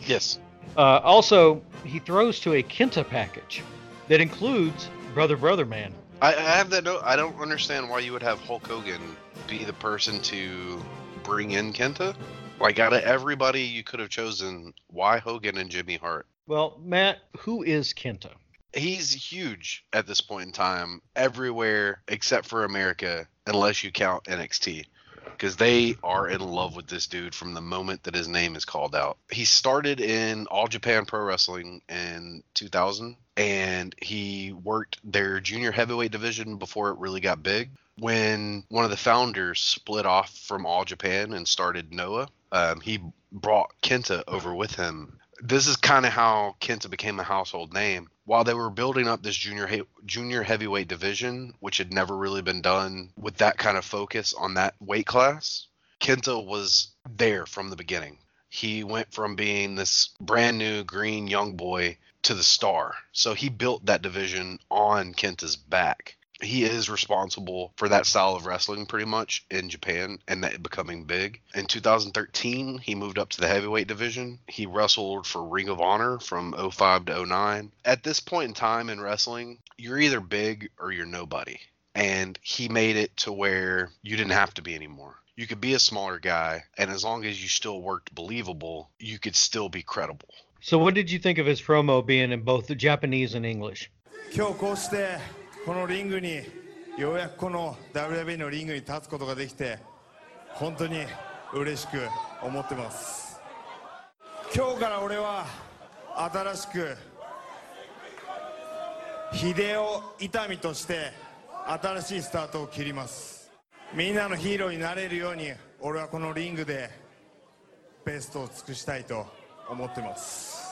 Yes. Uh, also, he throws to a Kenta package that includes Brother Brother Man. I, I have that note. I don't understand why you would have Hulk Hogan be the person to bring in Kenta. Like out of everybody you could have chosen, why Hogan and Jimmy Hart? Well, Matt, who is Kenta? He's huge at this point in time, everywhere except for America, unless you count NXT. Because they are in love with this dude from the moment that his name is called out. He started in All Japan Pro Wrestling in 2000, and he worked their junior heavyweight division before it really got big. When one of the founders split off from All Japan and started Noah, um, he brought Kenta over with him this is kind of how Kenta became a household name. While they were building up this junior he- junior heavyweight division, which had never really been done with that kind of focus on that weight class, Kenta was there from the beginning. He went from being this brand new green young boy to the star. So he built that division on Kenta's back. He is responsible for that style of wrestling pretty much in Japan and that becoming big. In 2013, he moved up to the heavyweight division. He wrestled for Ring of Honor from 05 to 09. At this point in time in wrestling, you're either big or you're nobody. And he made it to where you didn't have to be anymore. You could be a smaller guy, and as long as you still worked believable, you could still be credible. So, what did you think of his promo being in both the Japanese and English? このリングにようやくこの WWE のリングに立つことができて本当に嬉しく思ってます。今日から俺は新しく秀夫伊丹として新しいスタートを切ります。みんなのヒーローになれるように俺はこのリングでベストを尽くしたいと思ってます。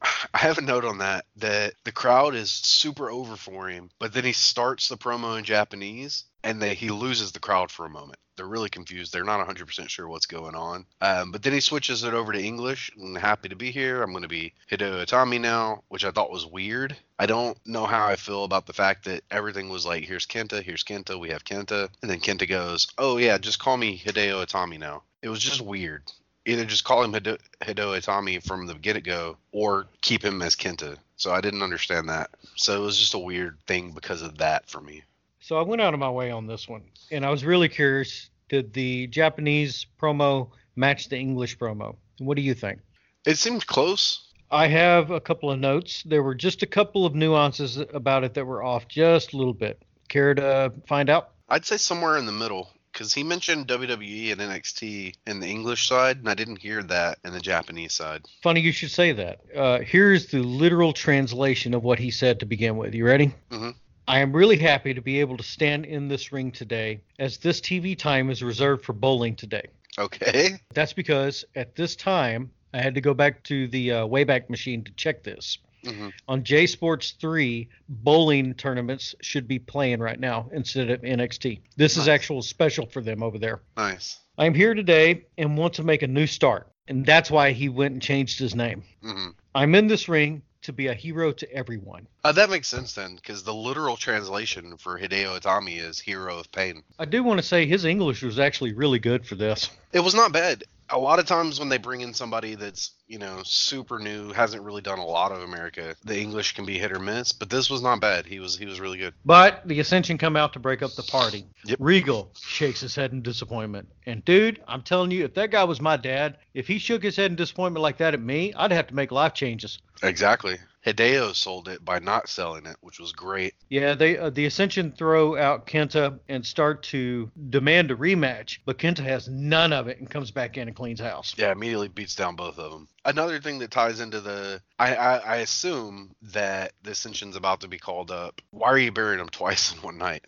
I have a note on that that the crowd is super over for him, but then he starts the promo in Japanese and then he loses the crowd for a moment. They're really confused. They're not 100% sure what's going on. Um, but then he switches it over to English. I'm happy to be here. I'm going to be Hideo Itami now, which I thought was weird. I don't know how I feel about the fact that everything was like, here's Kenta, here's Kenta, we have Kenta. And then Kenta goes, oh, yeah, just call me Hideo Itami now. It was just weird either just call him Hideo, Hideo Itami from the get go or keep him as Kenta. So I didn't understand that. So it was just a weird thing because of that for me. So I went out of my way on this one, and I was really curious: did the Japanese promo match the English promo? What do you think? It seemed close. I have a couple of notes. There were just a couple of nuances about it that were off just a little bit. Care to find out? I'd say somewhere in the middle because he mentioned WWE and NXT in the English side, and I didn't hear that in the Japanese side. Funny you should say that. Uh, here's the literal translation of what he said to begin with. You ready? Mhm. I am really happy to be able to stand in this ring today, as this TV time is reserved for bowling today. Okay. That's because at this time I had to go back to the uh, Wayback Machine to check this. Mhm. On J Sports 3, bowling tournaments should be playing right now instead of NXT. This is actual special for them over there. Nice. I'm here today and want to make a new start. And that's why he went and changed his name. hmm I'm in this ring to be a hero to everyone. Uh, that makes sense then, because the literal translation for Hideo Itami is "hero of pain." I do want to say his English was actually really good for this. It was not bad. A lot of times when they bring in somebody that's you know super new, hasn't really done a lot of America, the English can be hit or miss. But this was not bad. He was he was really good. But the Ascension come out to break up the party. Yep. Regal shakes his head in disappointment. And dude, I'm telling you, if that guy was my dad, if he shook his head in disappointment like that at me, I'd have to make life changes. Exactly. Hideo sold it by not selling it, which was great. Yeah, they uh, the Ascension throw out Kenta and start to demand a rematch, but Kenta has none of it and comes back in and cleans house. Yeah, immediately beats down both of them. Another thing that ties into the, I, I, I assume that the Ascension's about to be called up. Why are you burying them twice in one night?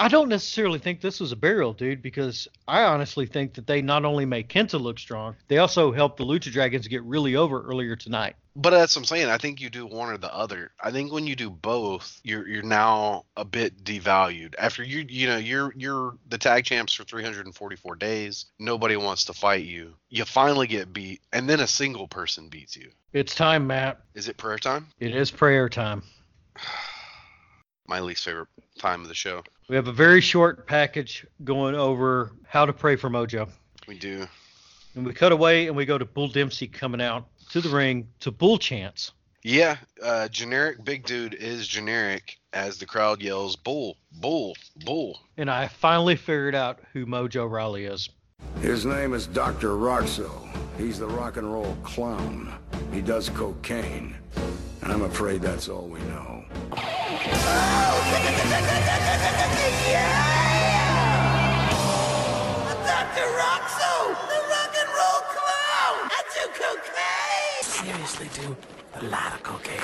I don't necessarily think this was a burial, dude, because I honestly think that they not only made Kenta look strong, they also helped the Lucha Dragons get really over earlier tonight. But that's what I'm saying. I think you do one or the other. I think when you do both, you're you're now a bit devalued. After you you know you're you're the tag champs for 344 days. Nobody wants to fight you. You finally get beat, and then a single person beats you. It's time, Matt. Is it prayer time? It is prayer time. My least favorite time of the show. We have a very short package going over how to pray for Mojo. We do. And we cut away and we go to Bull Dempsey coming out to the ring to Bull Chance. Yeah, uh, generic big dude is generic as the crowd yells bull, bull, bull. And I finally figured out who Mojo Rawley is. His name is Dr. Rockso. He's the rock and roll clown. He does cocaine. And I'm afraid that's all we know. Dr. Seriously, dude. A lot of cocaine.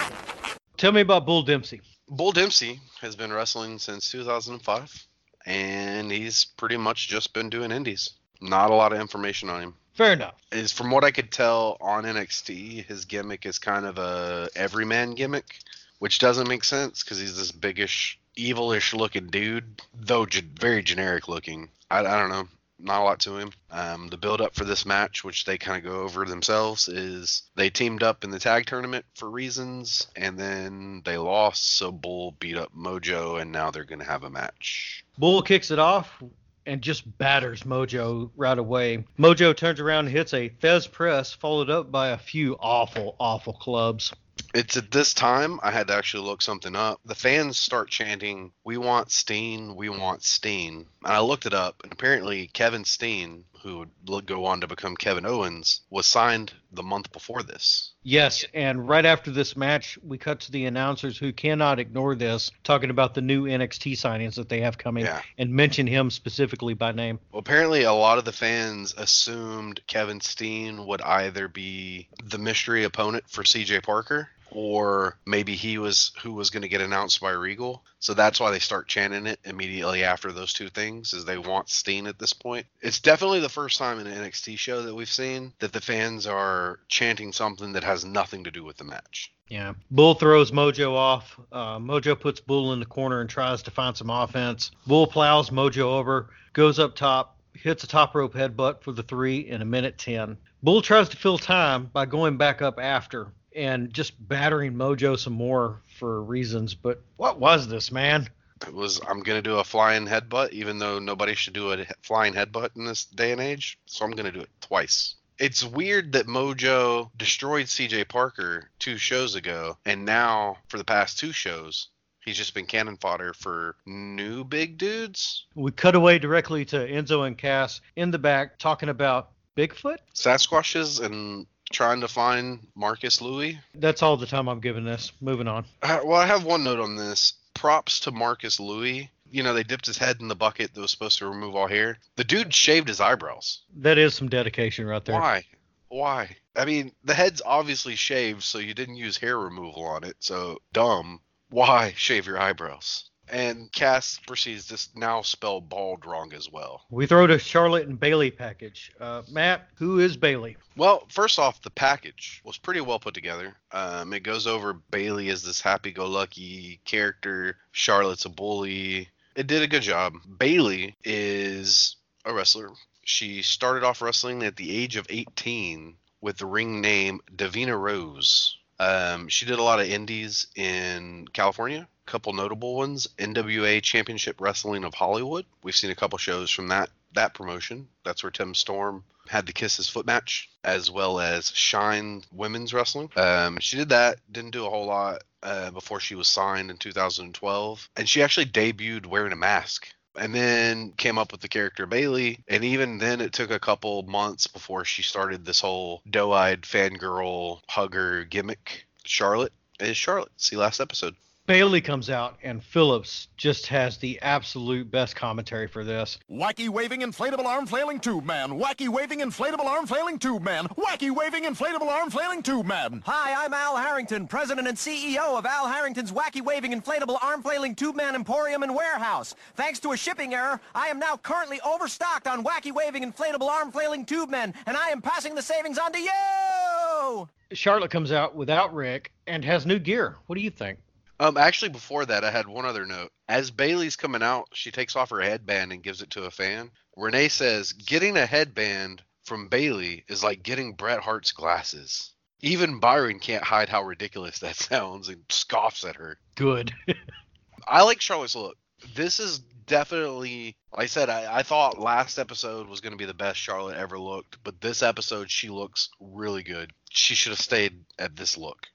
Tell me about Bull Dempsey. Bull Dempsey has been wrestling since 2005, and he's pretty much just been doing indies. Not a lot of information on him. Fair enough. Is from what I could tell on NXT, his gimmick is kind of a everyman gimmick, which doesn't make sense because he's this biggish, evilish looking dude, though ge- very generic looking. I, I don't know. Not a lot to him. Um, the build up for this match, which they kind of go over themselves, is they teamed up in the tag tournament for reasons, and then they lost. So Bull beat up Mojo, and now they're going to have a match. Bull kicks it off and just batters Mojo right away. Mojo turns around and hits a Fez press, followed up by a few awful, awful clubs. It's at this time I had to actually look something up. The fans start chanting, "We want Steen, we want Steen," and I looked it up, and apparently Kevin Steen, who would go on to become Kevin Owens, was signed the month before this. Yes, and right after this match, we cut to the announcers who cannot ignore this, talking about the new NXT signings that they have coming Yeah. and mention him specifically by name. Well, apparently a lot of the fans assumed Kevin Steen would either be the mystery opponent for CJ Parker or maybe he was who was going to get announced by Regal. So that's why they start chanting it immediately after those two things is they want Steen at this point. It's definitely the first time in an NXT show that we've seen that the fans are chanting something that has nothing to do with the match. Yeah. Bull throws Mojo off. Uh, Mojo puts Bull in the corner and tries to find some offense. Bull plows Mojo over, goes up top, hits a top rope headbutt for the three in a minute 10. Bull tries to fill time by going back up after and just battering Mojo some more for reasons. But what was this, man? It was I'm going to do a flying headbutt even though nobody should do a flying headbutt in this day and age. So I'm going to do it twice. It's weird that Mojo destroyed CJ Parker 2 shows ago and now for the past 2 shows he's just been cannon fodder for new big dudes. We cut away directly to Enzo and Cass in the back talking about Bigfoot. Sasquatches and trying to find Marcus Louis. That's all the time I'm giving this. Moving on. Uh, well, I have one note on this. Props to Marcus Louis. You know, they dipped his head in the bucket that was supposed to remove all hair. The dude shaved his eyebrows. That is some dedication right there. Why? Why? I mean, the head's obviously shaved, so you didn't use hair removal on it. So dumb. Why shave your eyebrows? And Cass proceeds to now spell bald wrong as well. We throw to Charlotte and Bayley package. Uh, Matt, who is Bayley? Well, first off, the package was pretty well put together. Um, it goes over Bayley as this happy-go-lucky character. Charlotte's a bully. It did a good job. Bayley is a wrestler. She started off wrestling at the age of 18 with the ring name Davina Rose. Um, she did a lot of indies in California. Couple notable ones: NWA Championship Wrestling of Hollywood. We've seen a couple shows from that that promotion. That's where Tim Storm had the kiss his foot match, as well as Shine Women's Wrestling. Um, she did that. Didn't do a whole lot uh, before she was signed in 2012, and she actually debuted wearing a mask and then came up with the character Bayley. And even then, it took a couple months before she started this whole doe eyed fangirl hugger gimmick. Charlotte is Charlotte. See last episode. Bayley comes out, and Phillips just has the absolute best commentary for this. Wacky waving inflatable arm flailing tube man. Wacky waving inflatable arm flailing tube man. Wacky waving inflatable arm flailing tube man. Hi, I'm Al Harrington, president and CEO of Al Harrington's Wacky Waving Inflatable Arm Flailing Tube Man Emporium and Warehouse. Thanks to a shipping error, I am now currently overstocked on Wacky Waving Inflatable Arm Flailing Tube Men, and I am passing the savings on to you! Charlotte comes out without Rick and has new gear. What do you think? Um, actually, before that, I had one other note. As Bayley's coming out, she takes off her headband and gives it to a fan. Renee says, "Getting a headband from Bayley is like getting Bret Hart's glasses." Even Byron can't hide how ridiculous that sounds and scoffs at her. Good. I like Charlotte's look. This is definitely, like I said, I, I thought last episode was going to be the best Charlotte ever looked, but this episode she looks really good. She should have stayed at this look.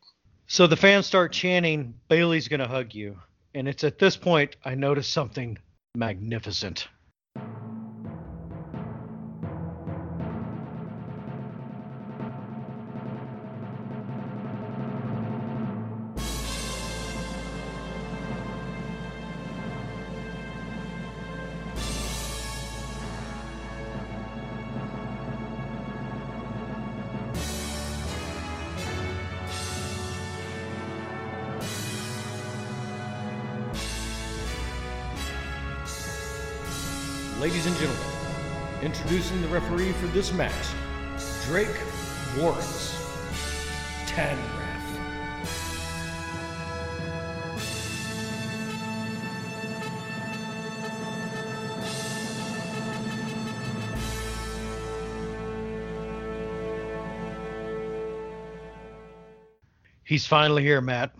So the fans start chanting, Bayley's going to hug you. And it's at this point I notice something magnificent. Introducing the referee for this match, Drake Warrens, Tan Ref. He's finally here, Matt.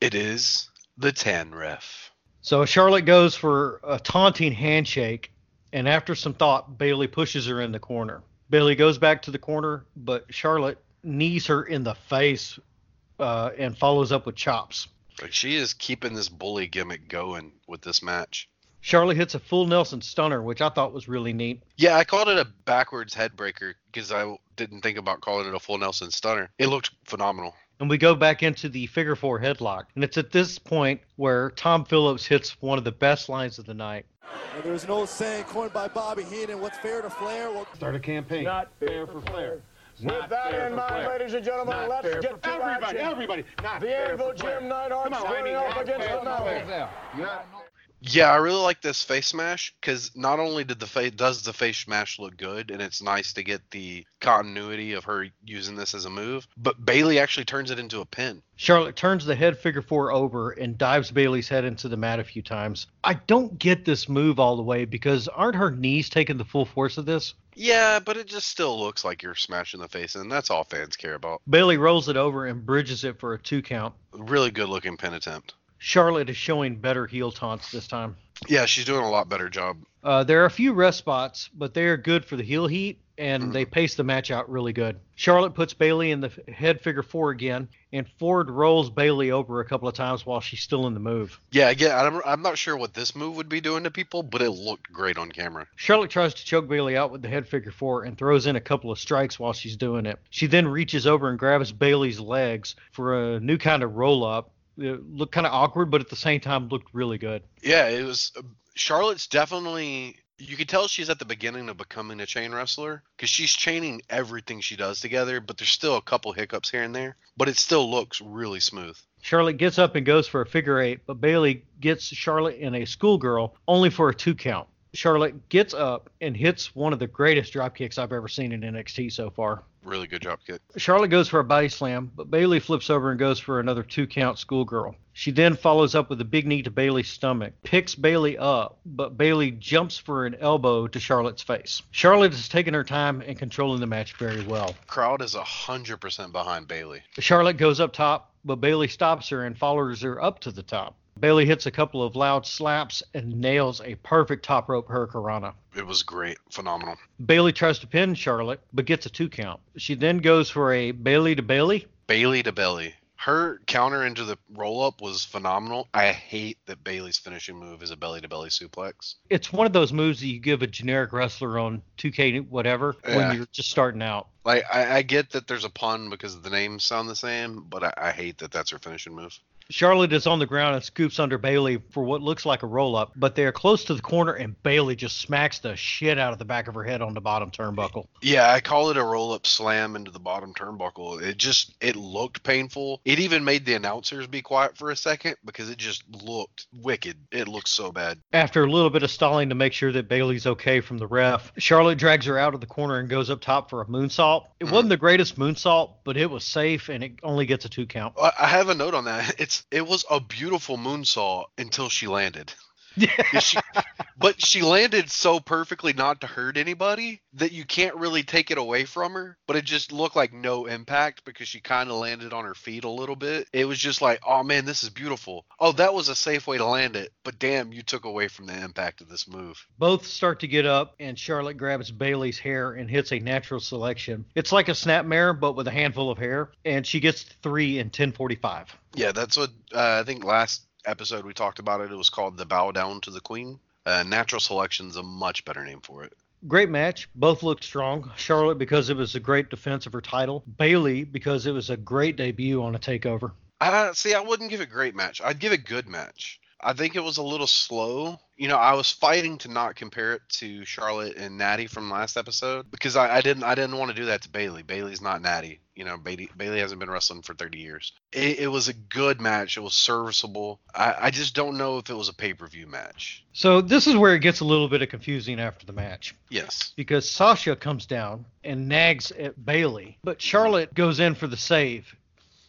It is the Tan Ref. So Charlotte goes for a taunting handshake, and after some thought, Bayley pushes her in the corner. Bayley goes back to the corner, but Charlotte knees her in the face uh, and follows up with chops. Like she is keeping this bully gimmick going with this match. Charlotte hits a full Nelson stunner, which I thought was really neat. Yeah, I called it a backwards headbreaker because I didn't think about calling it a full Nelson stunner. It looked phenomenal. And we go back into the figure four headlock. And it's at this point where Tom Phillips hits one of the best lines of the night. And there's an old saying coined by Bobby Heenan, what's fair to Flair? Well, Start a campaign. Not fair for Flair. With that in mind, ladies and gentlemen, Not let's get to everybody, action. everybody. Not the fair Anvil. Jim Neidhart Come on, squaring off against the Not fair metal. for Flair. Yeah, I really like this face smash because not only did the face does the face smash look good, and it's nice to get the continuity of her using this as a move, but Bayley actually turns it into a pin. Charlotte turns the head figure four over and dives Bayley's head into the mat a few times. I don't get this move all the way because aren't her knees taking the full force of this? Yeah, but it just still looks like you're smashing the face, and that's all fans care about. Bayley rolls it over and bridges it for a two count. Really good looking pin attempt. Charlotte is showing better heel taunts this time. Yeah, she's doing a lot better job. Uh, there are a few rest spots, but they are good for the heel heat, and they pace the match out really good. Charlotte puts Bayley in the head figure four again, and Ford rolls Bayley over a couple of times while she's still in the move. Yeah, again, I'm, I'm not sure what this move would be doing to people, but it looked great on camera. Charlotte tries to choke Bayley out with the head figure four and throws in a couple of strikes while she's doing it. She then reaches over and grabs Bayley's legs for a new kind of roll up. It looked kind of awkward, but at the same time looked really good. Yeah, it was. Uh, Charlotte's definitely. You could tell she's at the beginning of becoming a chain wrestler because she's chaining everything she does together, but there's still a couple hiccups here and there. But it still looks really smooth. Charlotte gets up and goes for a figure eight, but Bayley gets Charlotte in a schoolgirl only for a two count. Charlotte gets up and hits one of the greatest drop kicks I've ever seen in NXT so far. Really good drop kick. Charlotte goes for a body slam, but Bayley flips over and goes for another two count schoolgirl. She then follows up with a big knee to Bayley's stomach, picks Bayley up, but Bayley jumps for an elbow to Charlotte's face. Charlotte is taking her time and controlling the match very well. Crowd is 100% behind Bayley. Charlotte goes up top, but Bayley stops her and follows her up to the top. Bayley hits a couple of loud slaps and nails a perfect top rope hurricanrana. It was great. Phenomenal. Bayley tries to pin Charlotte, but gets a two count. She then goes for a Bayley to Belly. Bayley to Belly. Her counter into the roll up was phenomenal. I hate that Bayley's finishing move is a belly to belly suplex. It's one of those moves that you give a generic wrestler on 2K whatever Yeah. when you're just starting out. Like I, I get that there's a pun because the names sound the same, but I, I hate that that's her finishing move. Charlotte is on the ground and scoops under Bayley for what looks like a roll up, but they are close to the corner and Bayley just smacks the shit out of the back of her head on the bottom turnbuckle. Yeah, I call it a roll up slam into the bottom turnbuckle. It just it looked painful. It even made the announcers be quiet for a second because it just looked wicked. It looked so bad. After a little bit of stalling to make sure that Bayley's okay from the ref, Charlotte drags her out of the corner and goes up top for a moonsault. It wasn't mm. the greatest moonsault, but it was safe and it only gets a two count. I I have a note on that. It's it was a beautiful moonsault until she landed. Yeah, she, but she landed so perfectly not to hurt anybody that you can't really take it away from her. But it just looked like no impact because she kind of landed on her feet a little bit. It was just like, oh man, this is beautiful. Oh, that was a safe way to land it. But damn, you took away from the impact of this move. Both start to get up, and Charlotte grabs Bayley's hair and hits a natural selection. It's like a snapmare, but with a handful of hair, and she gets three in 1045. Yeah, that's what uh, I think last episode we talked about it. It was called the Bow Down to the Queen. Uh, natural selection's a much better name for it. Great match. Both looked strong. Charlotte because it was a great defense of her title. Bayley because it was a great debut on a takeover. Uh, see, I wouldn't give a great match. I'd give a good match. I think it was a little slow. You know, I was fighting to not compare it to Charlotte and Natty from last episode because I, I didn't I didn't want to do that to Bayley. Bayley's not Natty. You know, Bayley Bayley hasn't been wrestling for 30 years. It, it was a good match. It was serviceable. I, I just don't know if it was a pay per view match. So this is where it gets a little bit of confusing after the match. Yes. Because Sasha comes down and nags at Bayley, but Charlotte goes in for the save.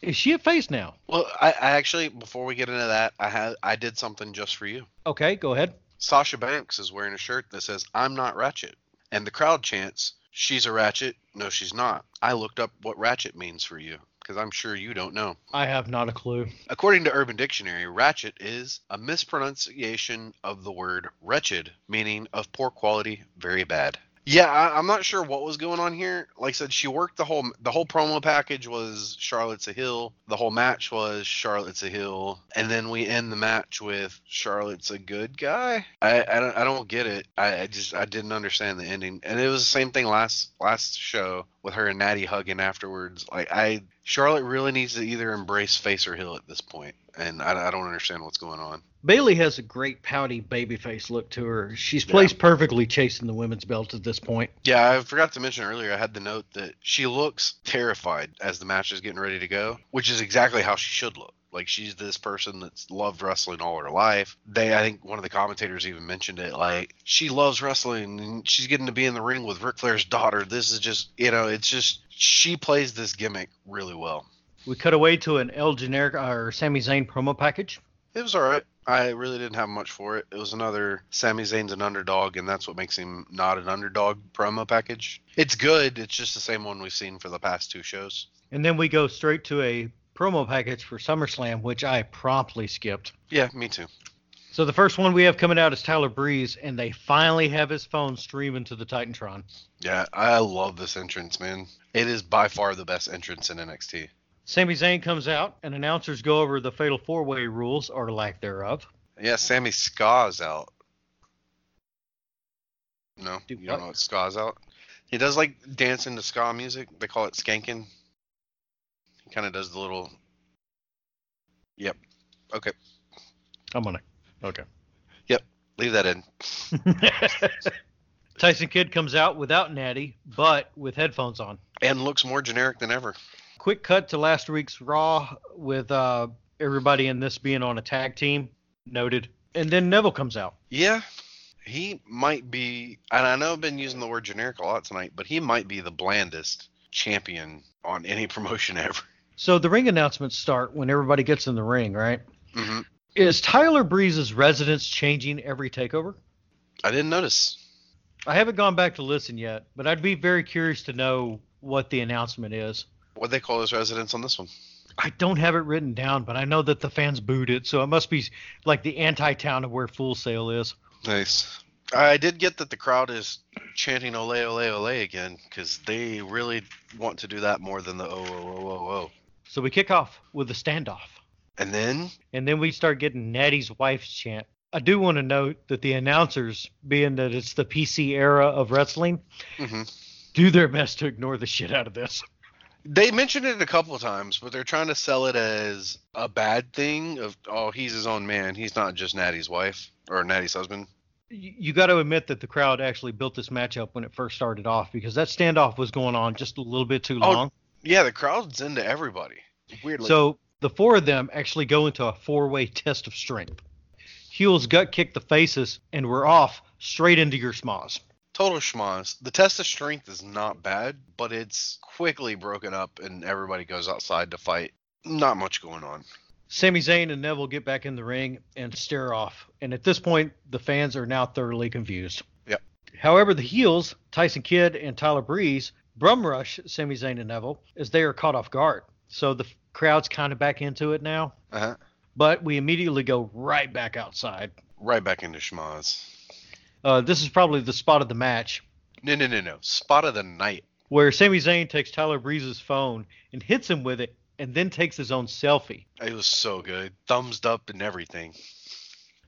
Is she a face now? Well, I, I actually before we get into that, I had I did something just for you. Okay, go ahead. Sasha Banks is wearing a shirt that says "I'm not Ratchet," and the crowd chants, "She's a Ratchet." No, she's not. I looked up what Ratchet means for you because I'm sure you don't know. I have not a clue. According to Urban Dictionary, ratchet is a mispronunciation of the word wretched, meaning of poor quality, very bad. Yeah, I, I'm not sure what was going on here. Like I said, she worked the whole the whole promo package was Charlotte's a heel. The whole match was Charlotte's a heel, and then we end the match with Charlotte's a good guy. I I don't I don't get it. I, I just I didn't understand the ending, and it was the same thing last last show with her and Natty hugging afterwards. Like I Charlotte really needs to either embrace face or heel at this point, and I, I don't understand what's going on. Bayley has a great pouty babyface look to her. She's placed perfectly chasing the women's belt at this point. Yeah, I forgot to mention earlier. I had the note that she looks terrified as the match is getting ready to go, which is exactly how she should look. Like she's this person that's loved wrestling all her life. They, I think, one of the commentators even mentioned it. Like she loves wrestling, and she's getting to be in the ring with Ric Flair's daughter. This is just, you know, it's just she plays this gimmick really well. We cut away to an El Generic or Sami Zayn promo package. It was all right. I really didn't have much for it. It was another Sami Zayn's an underdog, and that's what makes him not an underdog promo package. It's good. It's just the same one we've seen for the past two shows. And then we go straight to a promo package for SummerSlam, which I promptly skipped. Yeah, me too. So the first one we have coming out is Tyler Breeze, and they finally have his phone streaming to the Titantron. Yeah, I love this entrance, man. It is by far the best entrance in NXT. Sami Zayn comes out, and announcers go over the Fatal Four Way rules, or lack thereof. Yeah, Sami Ska's out. No, Do you what? don't know what Ska's out? He does like dancing to ska music. They call it skanking. He kind of does the little. Yep. Okay. I'm gonna. Okay. Yep. Leave that in. Tyson Kidd comes out without Natty, but with headphones on. And looks more generic than ever. Quick cut to last week's Raw with uh, everybody in this being on a tag team. Noted. And then Neville comes out. Yeah, he might be, and I know I've been using the word generic a lot tonight, but he might be the blandest champion on any promotion ever. So the ring announcements start when everybody gets in the ring, right? Mm-hmm. Is Tyler Breeze's residence changing every takeover? I didn't notice. I haven't gone back to listen yet, but I'd be very curious to know what the announcement is. What they call his residence on this one? I don't have it written down, but I know that the fans booed it, so it must be like the anti-town of where Full Sail is. Nice. I did get that the crowd is chanting "Ole Ole Ole" again because they really want to do that more than the "Oh Oh Oh Oh Oh." So we kick off with a standoff, And then and then we start getting Natty's wife's chant. I do want to note that the announcers, being that it's the PC era of wrestling, Mhm. do their best to ignore the shit out of this. They mentioned it a couple of times, but they're trying to sell it as a bad thing of oh he's his own man. He's not just Natty's wife or Natty's husband. You, got to admit that the crowd actually built this matchup when it first started off because that standoff was going on just a little bit too Oh, long. Yeah, the crowd's into everybody. Weirdly. So the four of them actually go into a four-way test of strength. Heels gut kicked the faces, and we're off straight into your schmoz. Total schmoz. The test of strength is not bad, but it's quickly broken up and everybody goes outside to fight. Not much going on. Sami Zayn and Neville get back in the ring and stare off. And at this point, the fans are now thoroughly confused. Yep. However, the heels, Tyson Kidd and Tyler Breeze, brum rush Sami Zayn and Neville as they are caught off guard. So the crowd's kind of back into it now. Uh-huh. But we immediately go right back outside. Right back into schmoz. Uh, this is probably the spot of the match No, no, no, no. Spot of the night. where Sami Zayn takes Tyler Breeze's phone and hits him with it and then takes his own selfie. It was so good. Thumbs up and everything.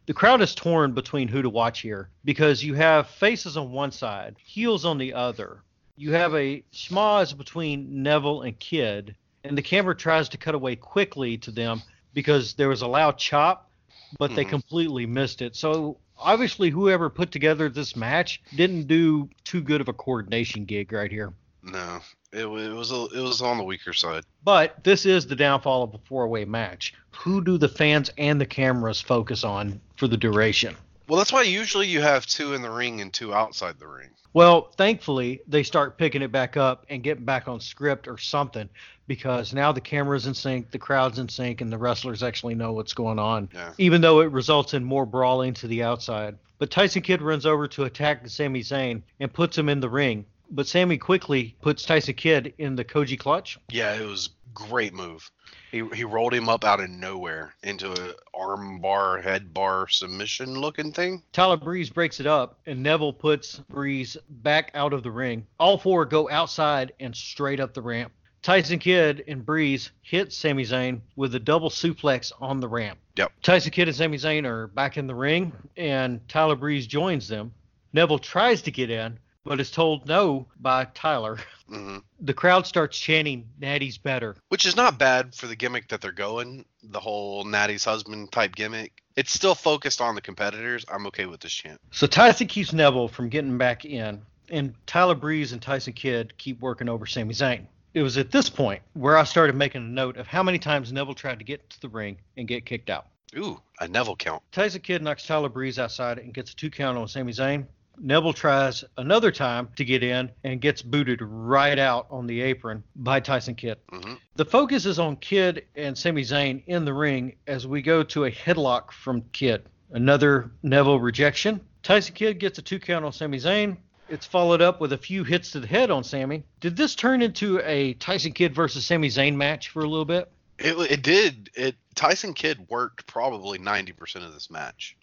The crowd is torn between who to watch here because you have faces on one side, heels on the other. You have a schmoz between Neville and Kidd, and the camera tries to cut away quickly to them because there was a loud chop, but they Mhm. completely missed it. So obviously, whoever put together this match didn't do too good of a coordination gig right here. No, it, it was a, it was on the weaker side. But this is the downfall of a four way match. Who do the fans and the cameras focus on for the duration? Well, that's why usually you have two in the ring and two outside the ring. Well, thankfully, they start picking it back up and getting back on script or something because now the camera's in sync, the crowd's in sync, and the wrestlers actually know what's going on, Yeah. even though it results in more brawling to the outside. But Tyson Kidd runs over to attack Sami Zayn and puts him in the ring. But Sami quickly puts Tyson Kidd in the Koji clutch. Yeah, it was great move. He he rolled him up out of nowhere into a arm bar, head bar submission looking thing. Tyler Breeze breaks it up, and Neville puts Breeze back out of the ring. All four go outside and straight up the ramp. Tyson Kidd and Breeze hit Sami Zayn with a double suplex on the ramp. Yep. Tyson Kidd and Sami Zayn are back in the ring, and Tyler Breeze joins them. Neville tries to get in, but is told no by Tyler. hmm The crowd starts chanting, Natty's better. Which is not bad for the gimmick that they're going, the whole Natty's husband type gimmick. It's still focused on the competitors. I'm okay with this chant. So Tyson keeps Neville from getting back in, and Tyler Breeze and Tyson Kidd keep working over Sami Zayn. It was at this point where I started making a note of how many times Neville tried to get to the ring and get kicked out. Ooh, a Neville count. Tyson Kidd knocks Tyler Breeze outside and gets a two count on Sami Zayn. Neville tries another time to get in and gets booted right out on the apron by Tyson Kidd. hmm The focus is on Kidd and Sami Zayn in the ring as we go to a headlock from Kidd. Another Neville rejection. Tyson Kidd gets a two count on Sami Zayn. It's followed up with a few hits to the head on Sami. Did this turn into a Tyson Kidd versus Sami Zayn match for a little bit? It it did. It Tyson Kidd worked probably 90% of this match.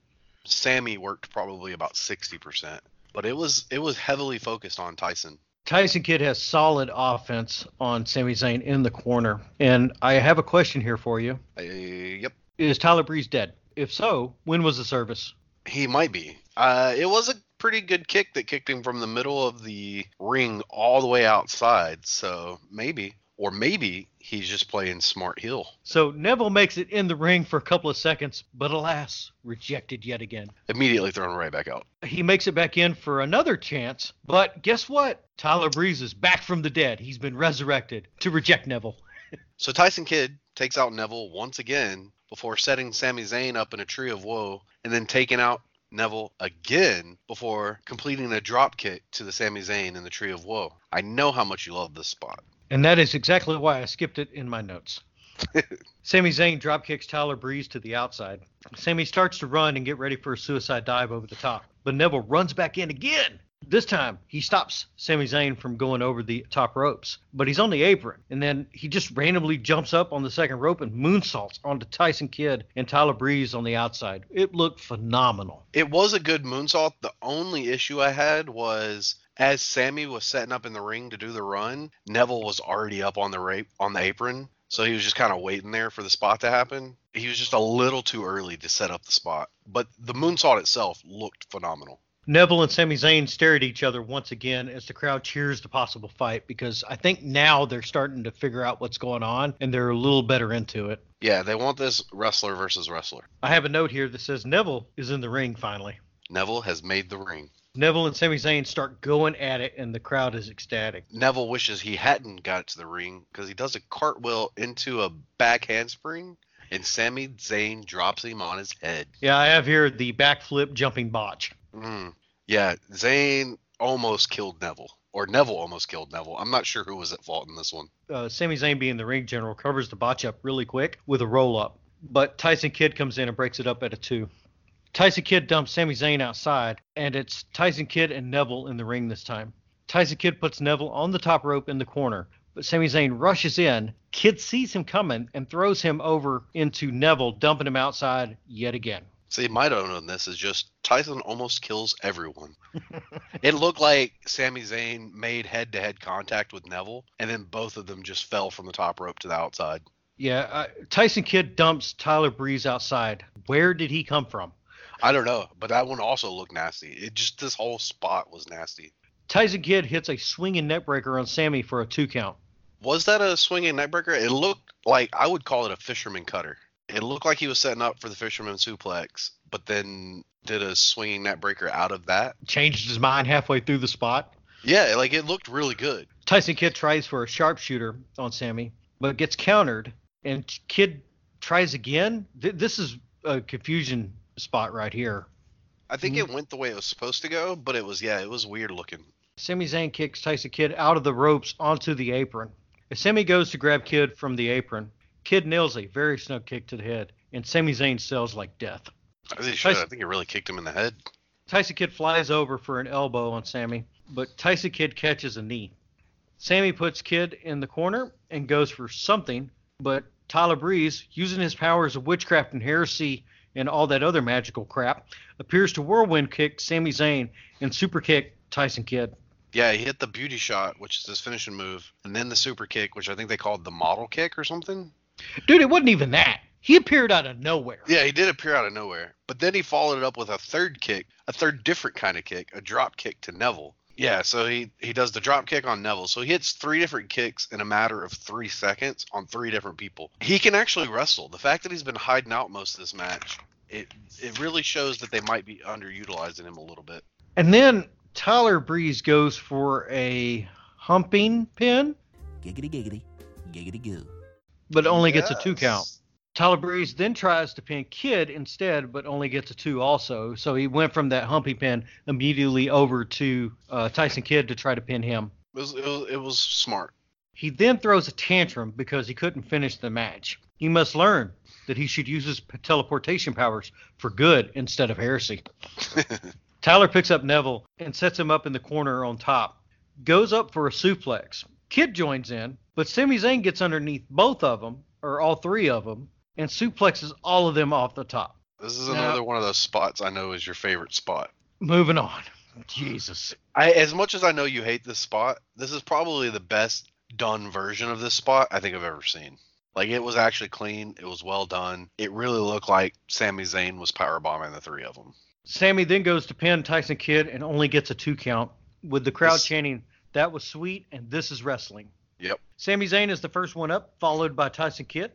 Sami worked probably about 60%. But it was it was heavily focused on Tyson. Tyson Kidd has solid offense on Sami Zayn in the corner. And I have a question here for you. Uh, yep. Is Tyler Breeze dead? If so, when was the service? He might be. Uh, it was a pretty good kick that kicked him from the middle of the ring all the way outside. So maybe, or maybe he's just playing smart heel. So Neville makes it in the ring for a couple of seconds, but alas, rejected yet again. Immediately thrown right back out. He makes it back in for another chance, but guess what? Tyler Breeze is back from the dead. He's been resurrected to reject Neville. So Tyson Kidd takes out Neville once again before setting Sami Zayn up in a tree of woe and then taking out Neville again before completing a drop kick to the Sami Zayn in the tree of woe. I know how much you love this spot. And that is exactly why I skipped it in my notes. Sami Zayn drop kicks Tyler Breeze to the outside. Sami starts to run and get ready for a suicide dive over the top, but Neville runs back in again. This time, he stops Sami Zayn from going over the top ropes, but he's on the apron, and then he just randomly jumps up on the second rope and moonsaults onto Tyson Kidd and Tyler Breeze on the outside. It looked phenomenal. It was a good moonsault. The only issue I had was as Sami was setting up in the ring to do the run, Neville was already up on the rape on the apron. So he was just kind of waiting there for the spot to happen. He was just a little too early to set up the spot. But the moonsault itself looked phenomenal. Neville and Sami Zayn stare at each other once again as the crowd cheers the possible fight because I think now they're starting to figure out what's going on and they're a little better into it. Yeah, they want this wrestler versus wrestler. I have a note here that says Neville is in the ring finally. Neville has made the ring. Neville and Sami Zayn start going at it, and the crowd is ecstatic. Neville wishes he hadn't got to the ring because he does a cartwheel into a back handspring, and Sami Zayn drops him on his head. Yeah, I have here the backflip jumping botch. Mm. Yeah, Zayn almost killed Neville, or Neville almost killed Neville. I'm not sure who was at fault in this one. Uh, Sami Zayn, being the ring general, covers the botch up really quick with a roll up, but Tyson Kidd comes in and breaks it up at a two. Tyson Kidd dumps Sami Zayn outside, and it's Tyson Kidd and Neville in the ring this time. Tyson Kidd puts Neville on the top rope in the corner, but Sami Zayn rushes in. Kidd sees him coming and throws him over into Neville, dumping him outside yet again. See, my note on this is just Tyson almost kills everyone. it looked like Sami Zayn made head to head contact with Neville, and then both of them just fell from the top rope to the outside. Yeah, uh, Tyson Kidd dumps Tyler Breeze outside. Where did he come from? I don't know, but that one also looked nasty. It just this whole spot was nasty. Tyson Kidd hits a swinging neckbreaker on Sami for a two count. Was that a swinging neckbreaker? It looked like I would call it a fisherman cutter. It looked like he was setting up for the fisherman suplex, but then did a swinging neckbreaker out of that. Changed his mind halfway through the spot. Yeah, like it looked really good. Tyson Kidd tries for a sharpshooter on Sami, but gets countered, and Kidd tries again. Th- this is a confusion spot right here. I think mm-hmm. it went the way it was supposed to go, but it was yeah, it was weird looking. Sami Zayn kicks Tyson Kidd out of the ropes onto the apron. As Sami goes to grab Kidd from the apron, Kidd nails a very snug kick to the head, and Sami Zayn sells like death. I think, should. I think it really kicked him in the head. Tyson Kidd flies over for an elbow on Sami, but Tyson Kidd catches a knee. Sami puts Kidd in the corner and goes for something, but Tyler Breeze, using his powers of witchcraft and heresy and all that other magical crap, appears to whirlwind kick Sami Zayn and super kick Tyson Kidd. Yeah, he hit the beauty shot, which is his finishing move, and then the super kick, which I think they called the model kick or something. Dude, it wasn't even that. He appeared out of nowhere. Yeah, he did appear out of nowhere. But then he followed it up with a third kick, a third different kind of kick, a drop kick to Neville. Yeah, so he he does the drop kick on Neville. So he hits three different kicks in a matter of three seconds on three different people. He can actually wrestle. The fact that he's been hiding out most of this match, it it really shows that they might be underutilizing him a little bit. And then Tyler Breeze goes for a humping pin. Giggity giggity, giggity goo. But only gets a two count. Tyler Breeze then tries to pin Kidd instead, but only gets a two also. So he went from that humpy pin immediately over to uh, Tyson Kidd to try to pin him. It was, it was it was smart. He then throws a tantrum because he couldn't finish the match. He must learn that he should use his teleportation powers for good instead of heresy. Tyler picks up Neville and sets him up in the corner on top. Goes up for a suplex. Kidd joins in, but Sami Zayn gets underneath both of them, or all three of them, and suplexes all of them off the top. This is another one of those spots I know is your favorite spot. Moving on. Jesus. I as much as I know you hate this spot, this is probably the best done version of this spot I think I've ever seen. Like it was actually clean, it was well done. It really looked like Sami Zayn was powerbombing the three of them. Sami then goes to pin Tyson Kidd and only gets a two count, with the crowd This- chanting, "That was sweet," and "This is wrestling." Yep. Sami Zayn is the first one up, followed by Tyson Kidd.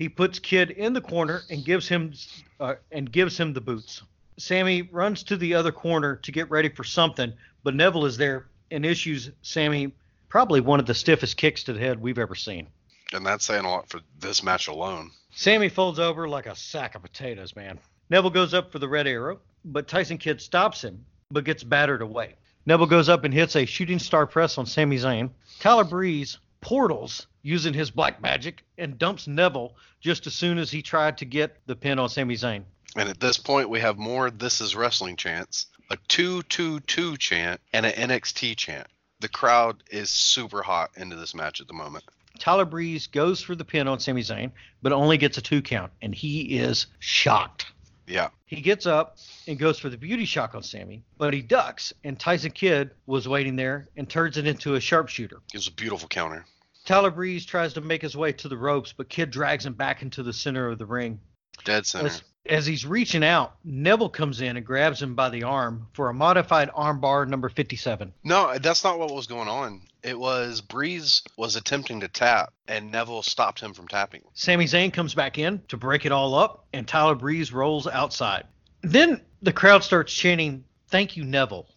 He puts Kidd in the corner and gives him uh, and gives him the boots. Sami runs to the other corner to get ready for something, but Neville is there and issues Sami probably one of the stiffest kicks to the head we've ever seen. And that's saying a lot for this match alone. Sami folds over like a sack of potatoes, man. Neville goes up for the red arrow, but Tyson Kidd stops him, but gets battered away. Neville goes up and hits a shooting star press on Sami Zayn. Tyler Breeze portals using his black magic and dumps Neville just as soon as he tried to get the pin on Sami Zayn. And at this point, we have more This Is Wrestling chants, a 222 chant, and an NXT chant. The crowd is super hot into this match at the moment. Tyler Breeze goes for the pin on Sami Zayn, but only gets a two count, and he is shocked. Yeah. He gets up and goes for the beauty shot on Sami, but he ducks, and Tyson Kidd was waiting there and turns it into a sharpshooter. It was a beautiful counter. Tyler Breeze tries to make his way to the ropes, but Kidd drags him back into the center of the ring. Dead center. As he's reaching out, Neville comes in and grabs him by the arm for a modified armbar number 57. No, that's not what was going on. It was Breeze was attempting to tap, and Neville stopped him from tapping. Sami Zayn comes back in to break it all up, and Tyler Breeze rolls outside. Then the crowd starts chanting, Thank you, Neville.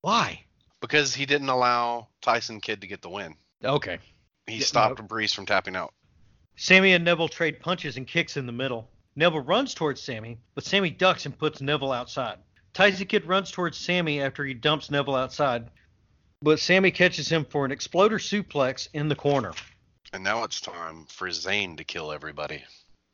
Why? Because he didn't allow Tyson Kidd to get the win. Okay. He stopped. Breeze from tapping out. Sami and Neville trade punches and kicks in the middle. Neville runs towards Sami, but Sami ducks and puts Neville outside. Tyson Kidd runs towards Sami after he dumps Neville outside, but Sami catches him for an exploder suplex in the corner. And now it's time for Zayn to kill everybody.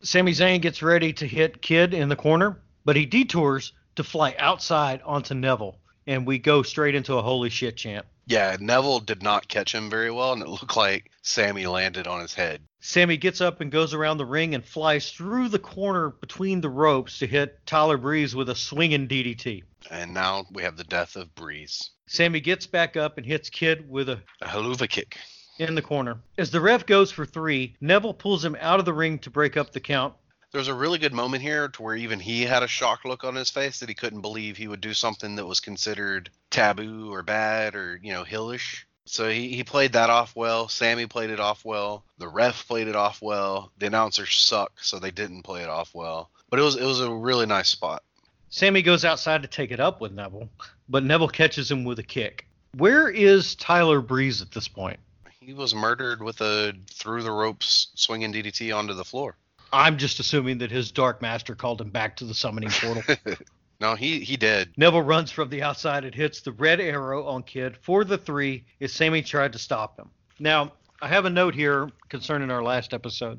Sami Zayn gets ready to hit Kidd in the corner, but he detours to fly outside onto Neville, and we go straight into a holy shit chant. Yeah, Neville did not catch him very well, and it looked like Sami landed on his head. Sami gets up and goes around the ring and flies through the corner between the ropes to hit Tyler Breeze with a swinging DDT. And now we have the death of Breeze. Sami gets back up and hits Kidd with a A Helluva kick. in the corner. As the ref goes for three, Neville pulls him out of the ring to break up the count. There was a really good moment here to where even he had a shocked look on his face that he couldn't believe he would do something that was considered taboo or bad or, you know, heelish. So he, he played that off well. Sami played it off well. The ref played it off well. The announcers suck, so they didn't play it off well. But it was it was a really nice spot. Sami goes outside to take it up with Neville, but Neville catches him with a kick. Where is Tyler Breeze at this point? He was murdered with a through the ropes swinging DDT onto the floor. I'm just assuming that his Dark Master called him back to the summoning portal. No, he he did. Neville runs from the outside and hits the red arrow on Kidd for the three as Sami tried to stop him. Now, I have a note here concerning our last episode.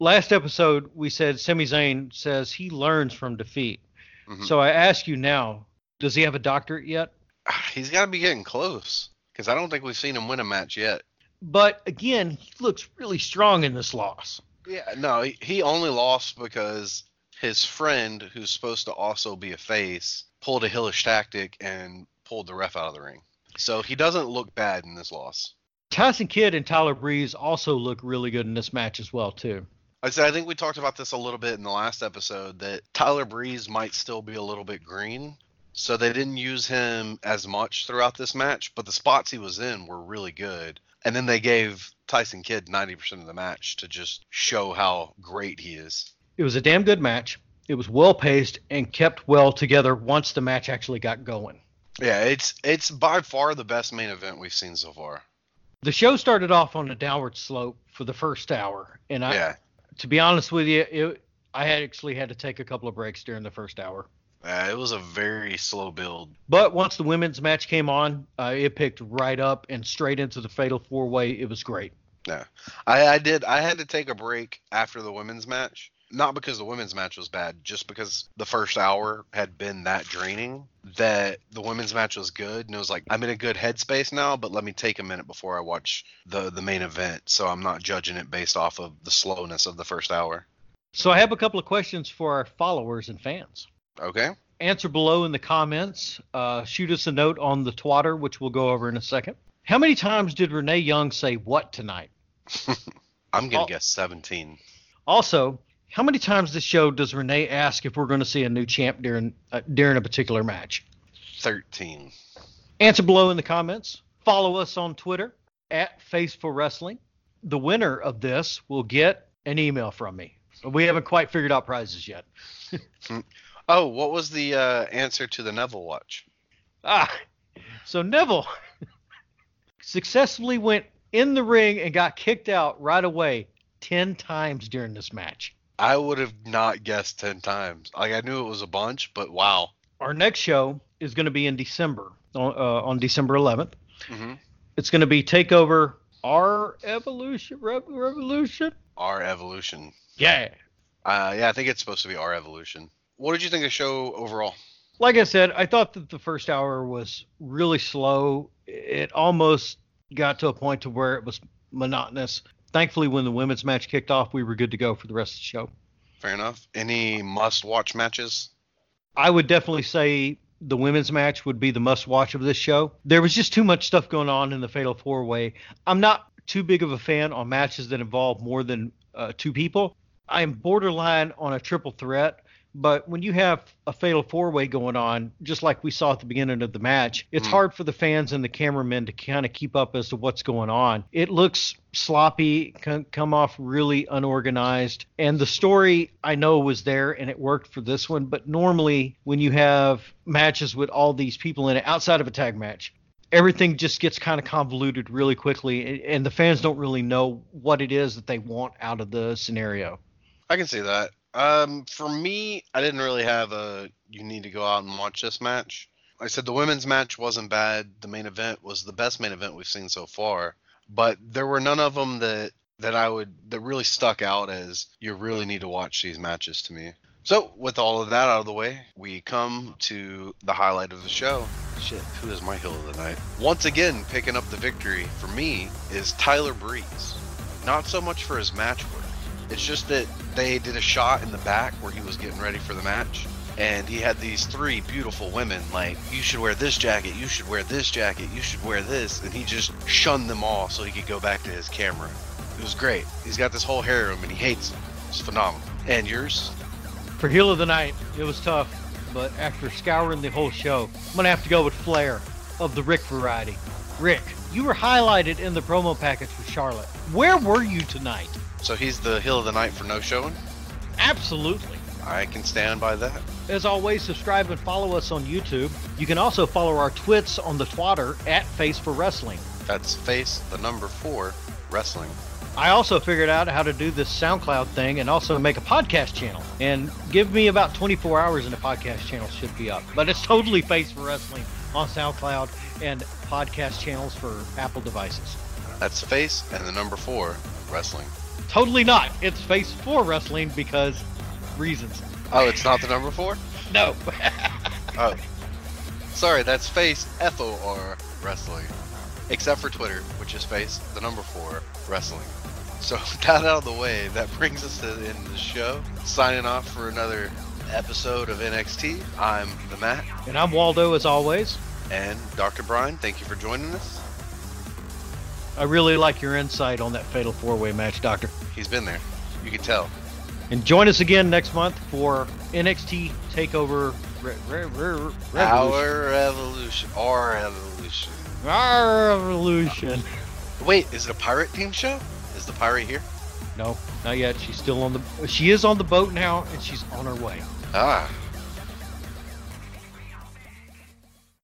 Last episode, we said Sami Zayn says he learns from defeat. Mhm. So I ask you now, does he have a doctorate yet? He's got to be getting close because I don't think we've seen him win a match yet. But again, he looks really strong in this loss. Yeah, no, he, only lost because his friend, who's supposed to also be a face, pulled a heelish tactic and pulled the ref out of the ring. So he doesn't look bad in this loss. Tyson Kidd and Tyler Breeze also look really good in this match as well too. I said I think we talked about this a little bit in the last episode that Tyler Breeze might still be a little bit green. So they didn't use him as much throughout this match, but the spots he was in were really good. And then they gave Tyson Kidd 90% of the match to just show how great he is. It was a damn good match. It was well paced and kept well together once the match actually got going. Yeah, it's it's by far the best main event we've seen so far. The show started off on a downward slope for the first hour, and I, Yeah. to be honest with you, it, I had actually had to take a couple of breaks during the first hour. Uh, it was a very slow build. But once the women's match came on, uh, it picked right up and straight into the fatal four way. It was great. Yeah, I, I did. I had to take a break after the women's match, not because the women's match was bad, just because the first hour had been that draining. That the women's match was good, and it was like I'm in a good headspace now. But let me take a minute before I watch the the main event, so I'm not judging it based off of the slowness of the first hour. So I have a couple of questions for our followers and fans. Okay. Answer below in the comments. Uh, shoot us a note on the twatter, which we'll go over in a second. How many times did Renee Young say what tonight? I'm gonna Oh. guess 17. Also, how many times this show does Renee ask if we're going to see a new champ during uh, during a particular match? 13. Answer below in the comments. Follow us on Twitter at Faithful Wrestling. The winner of this will get an email from me. We haven't quite figured out prizes yet. Oh, what was the uh, answer to the Neville watch? Ah, so Neville successfully went in the ring and got kicked out right away 10 times during this match. I would have not guessed 10 times. Like, I knew it was a bunch, but wow. Our next show is going to be in December, on, uh, on December 11th. hmm It's going to be Takeover Our Evolution. Rev- Revolution? Our Evolution. Yeah. Uh, yeah, I think it's supposed to be Our Evolution. What did you think of the show overall? Like I said, I thought that the first hour was really slow. It almost got to a point to where it was monotonous. Thankfully, when the women's match kicked off, we were good to go for the rest of the show. Fair enough. Any must-watch matches? I would definitely say the women's match would be the must watch of this show. There was just too much stuff going on in the Fatal Four Way. I'm not too big of a fan on matches that involve more than uh, two people. I'm borderline on a triple threat, but when you have a Fatal Four Way going on, just like we saw at the beginning of the match, it's Mm. hard for the fans and the cameramen to kind of keep up as to what's going on. It looks sloppy, c- come off really unorganized, and the story I know was there and it worked for this one. But normally, when you have matches with all these people in it outside of a tag match, everything just gets kind of convoluted really quickly, and the fans don't really know what it is that they want out of the scenario. I can see that. Um, for me, I didn't really have a you need to go out and watch this match. I said the women's match wasn't bad. The main event was the best main event we've seen so far, but there were none of them that that I would that really stuck out as you really need to watch these matches to me. So, with all of that out of the way, we come to the highlight of the show. Shit, who is my heel of the night? Once again, picking up the victory for me is Tyler Breeze. Not so much for his match work. It's just that they did a shot in the back where he was getting ready for the match. And he had these three beautiful women, like, you should wear this jacket, you should wear this jacket, you should wear this. And he just shunned them all so he could go back to his camera. It was great. He's got this whole harem and he hates them. It's phenomenal. And yours? For heel of the night, it was tough, but after scouring the whole show, I'm gonna have to go with Flair of the Rick variety. Rick, you were highlighted in the promo package with Charlotte. Where were you tonight? So he's the heel of the night for no showing? Absolutely. I can stand by that. As always, subscribe and follow us on YouTube. You can also follow our twits on the Twitter at Face for Wrestling. That's face the number four wrestling. I also figured out how to do this SoundCloud thing and also make a podcast channel. And give me about 24 hours and the podcast channel should be up. But it's totally Face for Wrestling on SoundCloud and podcast channels for Apple devices. That's face and the number four wrestling. Totally not. It's Face 4 Wrestling because reasons. Oh, it's not the number four? No. Oh. Sorry, that's face F O R wrestling. Except for Twitter, which is face the number four wrestling. So with that out of the way, that brings us to the end of the show. Signing off for another episode of NXT. I'm the Matt. And I'm Waldo as always. And Dr. Brian, thank you for joining us. I really like your insight on that Fatal Four Way match, Doctor. He's been there. You can tell. And join us again next month for NXT Takeover Re- Re- Re- Revolution. Our evolution. Our evolution. Our Revolution. Wait, is it a pirate team show? Is the pirate here? No, not yet. She's still on the. She is on the boat now, and she's on her way. Ah,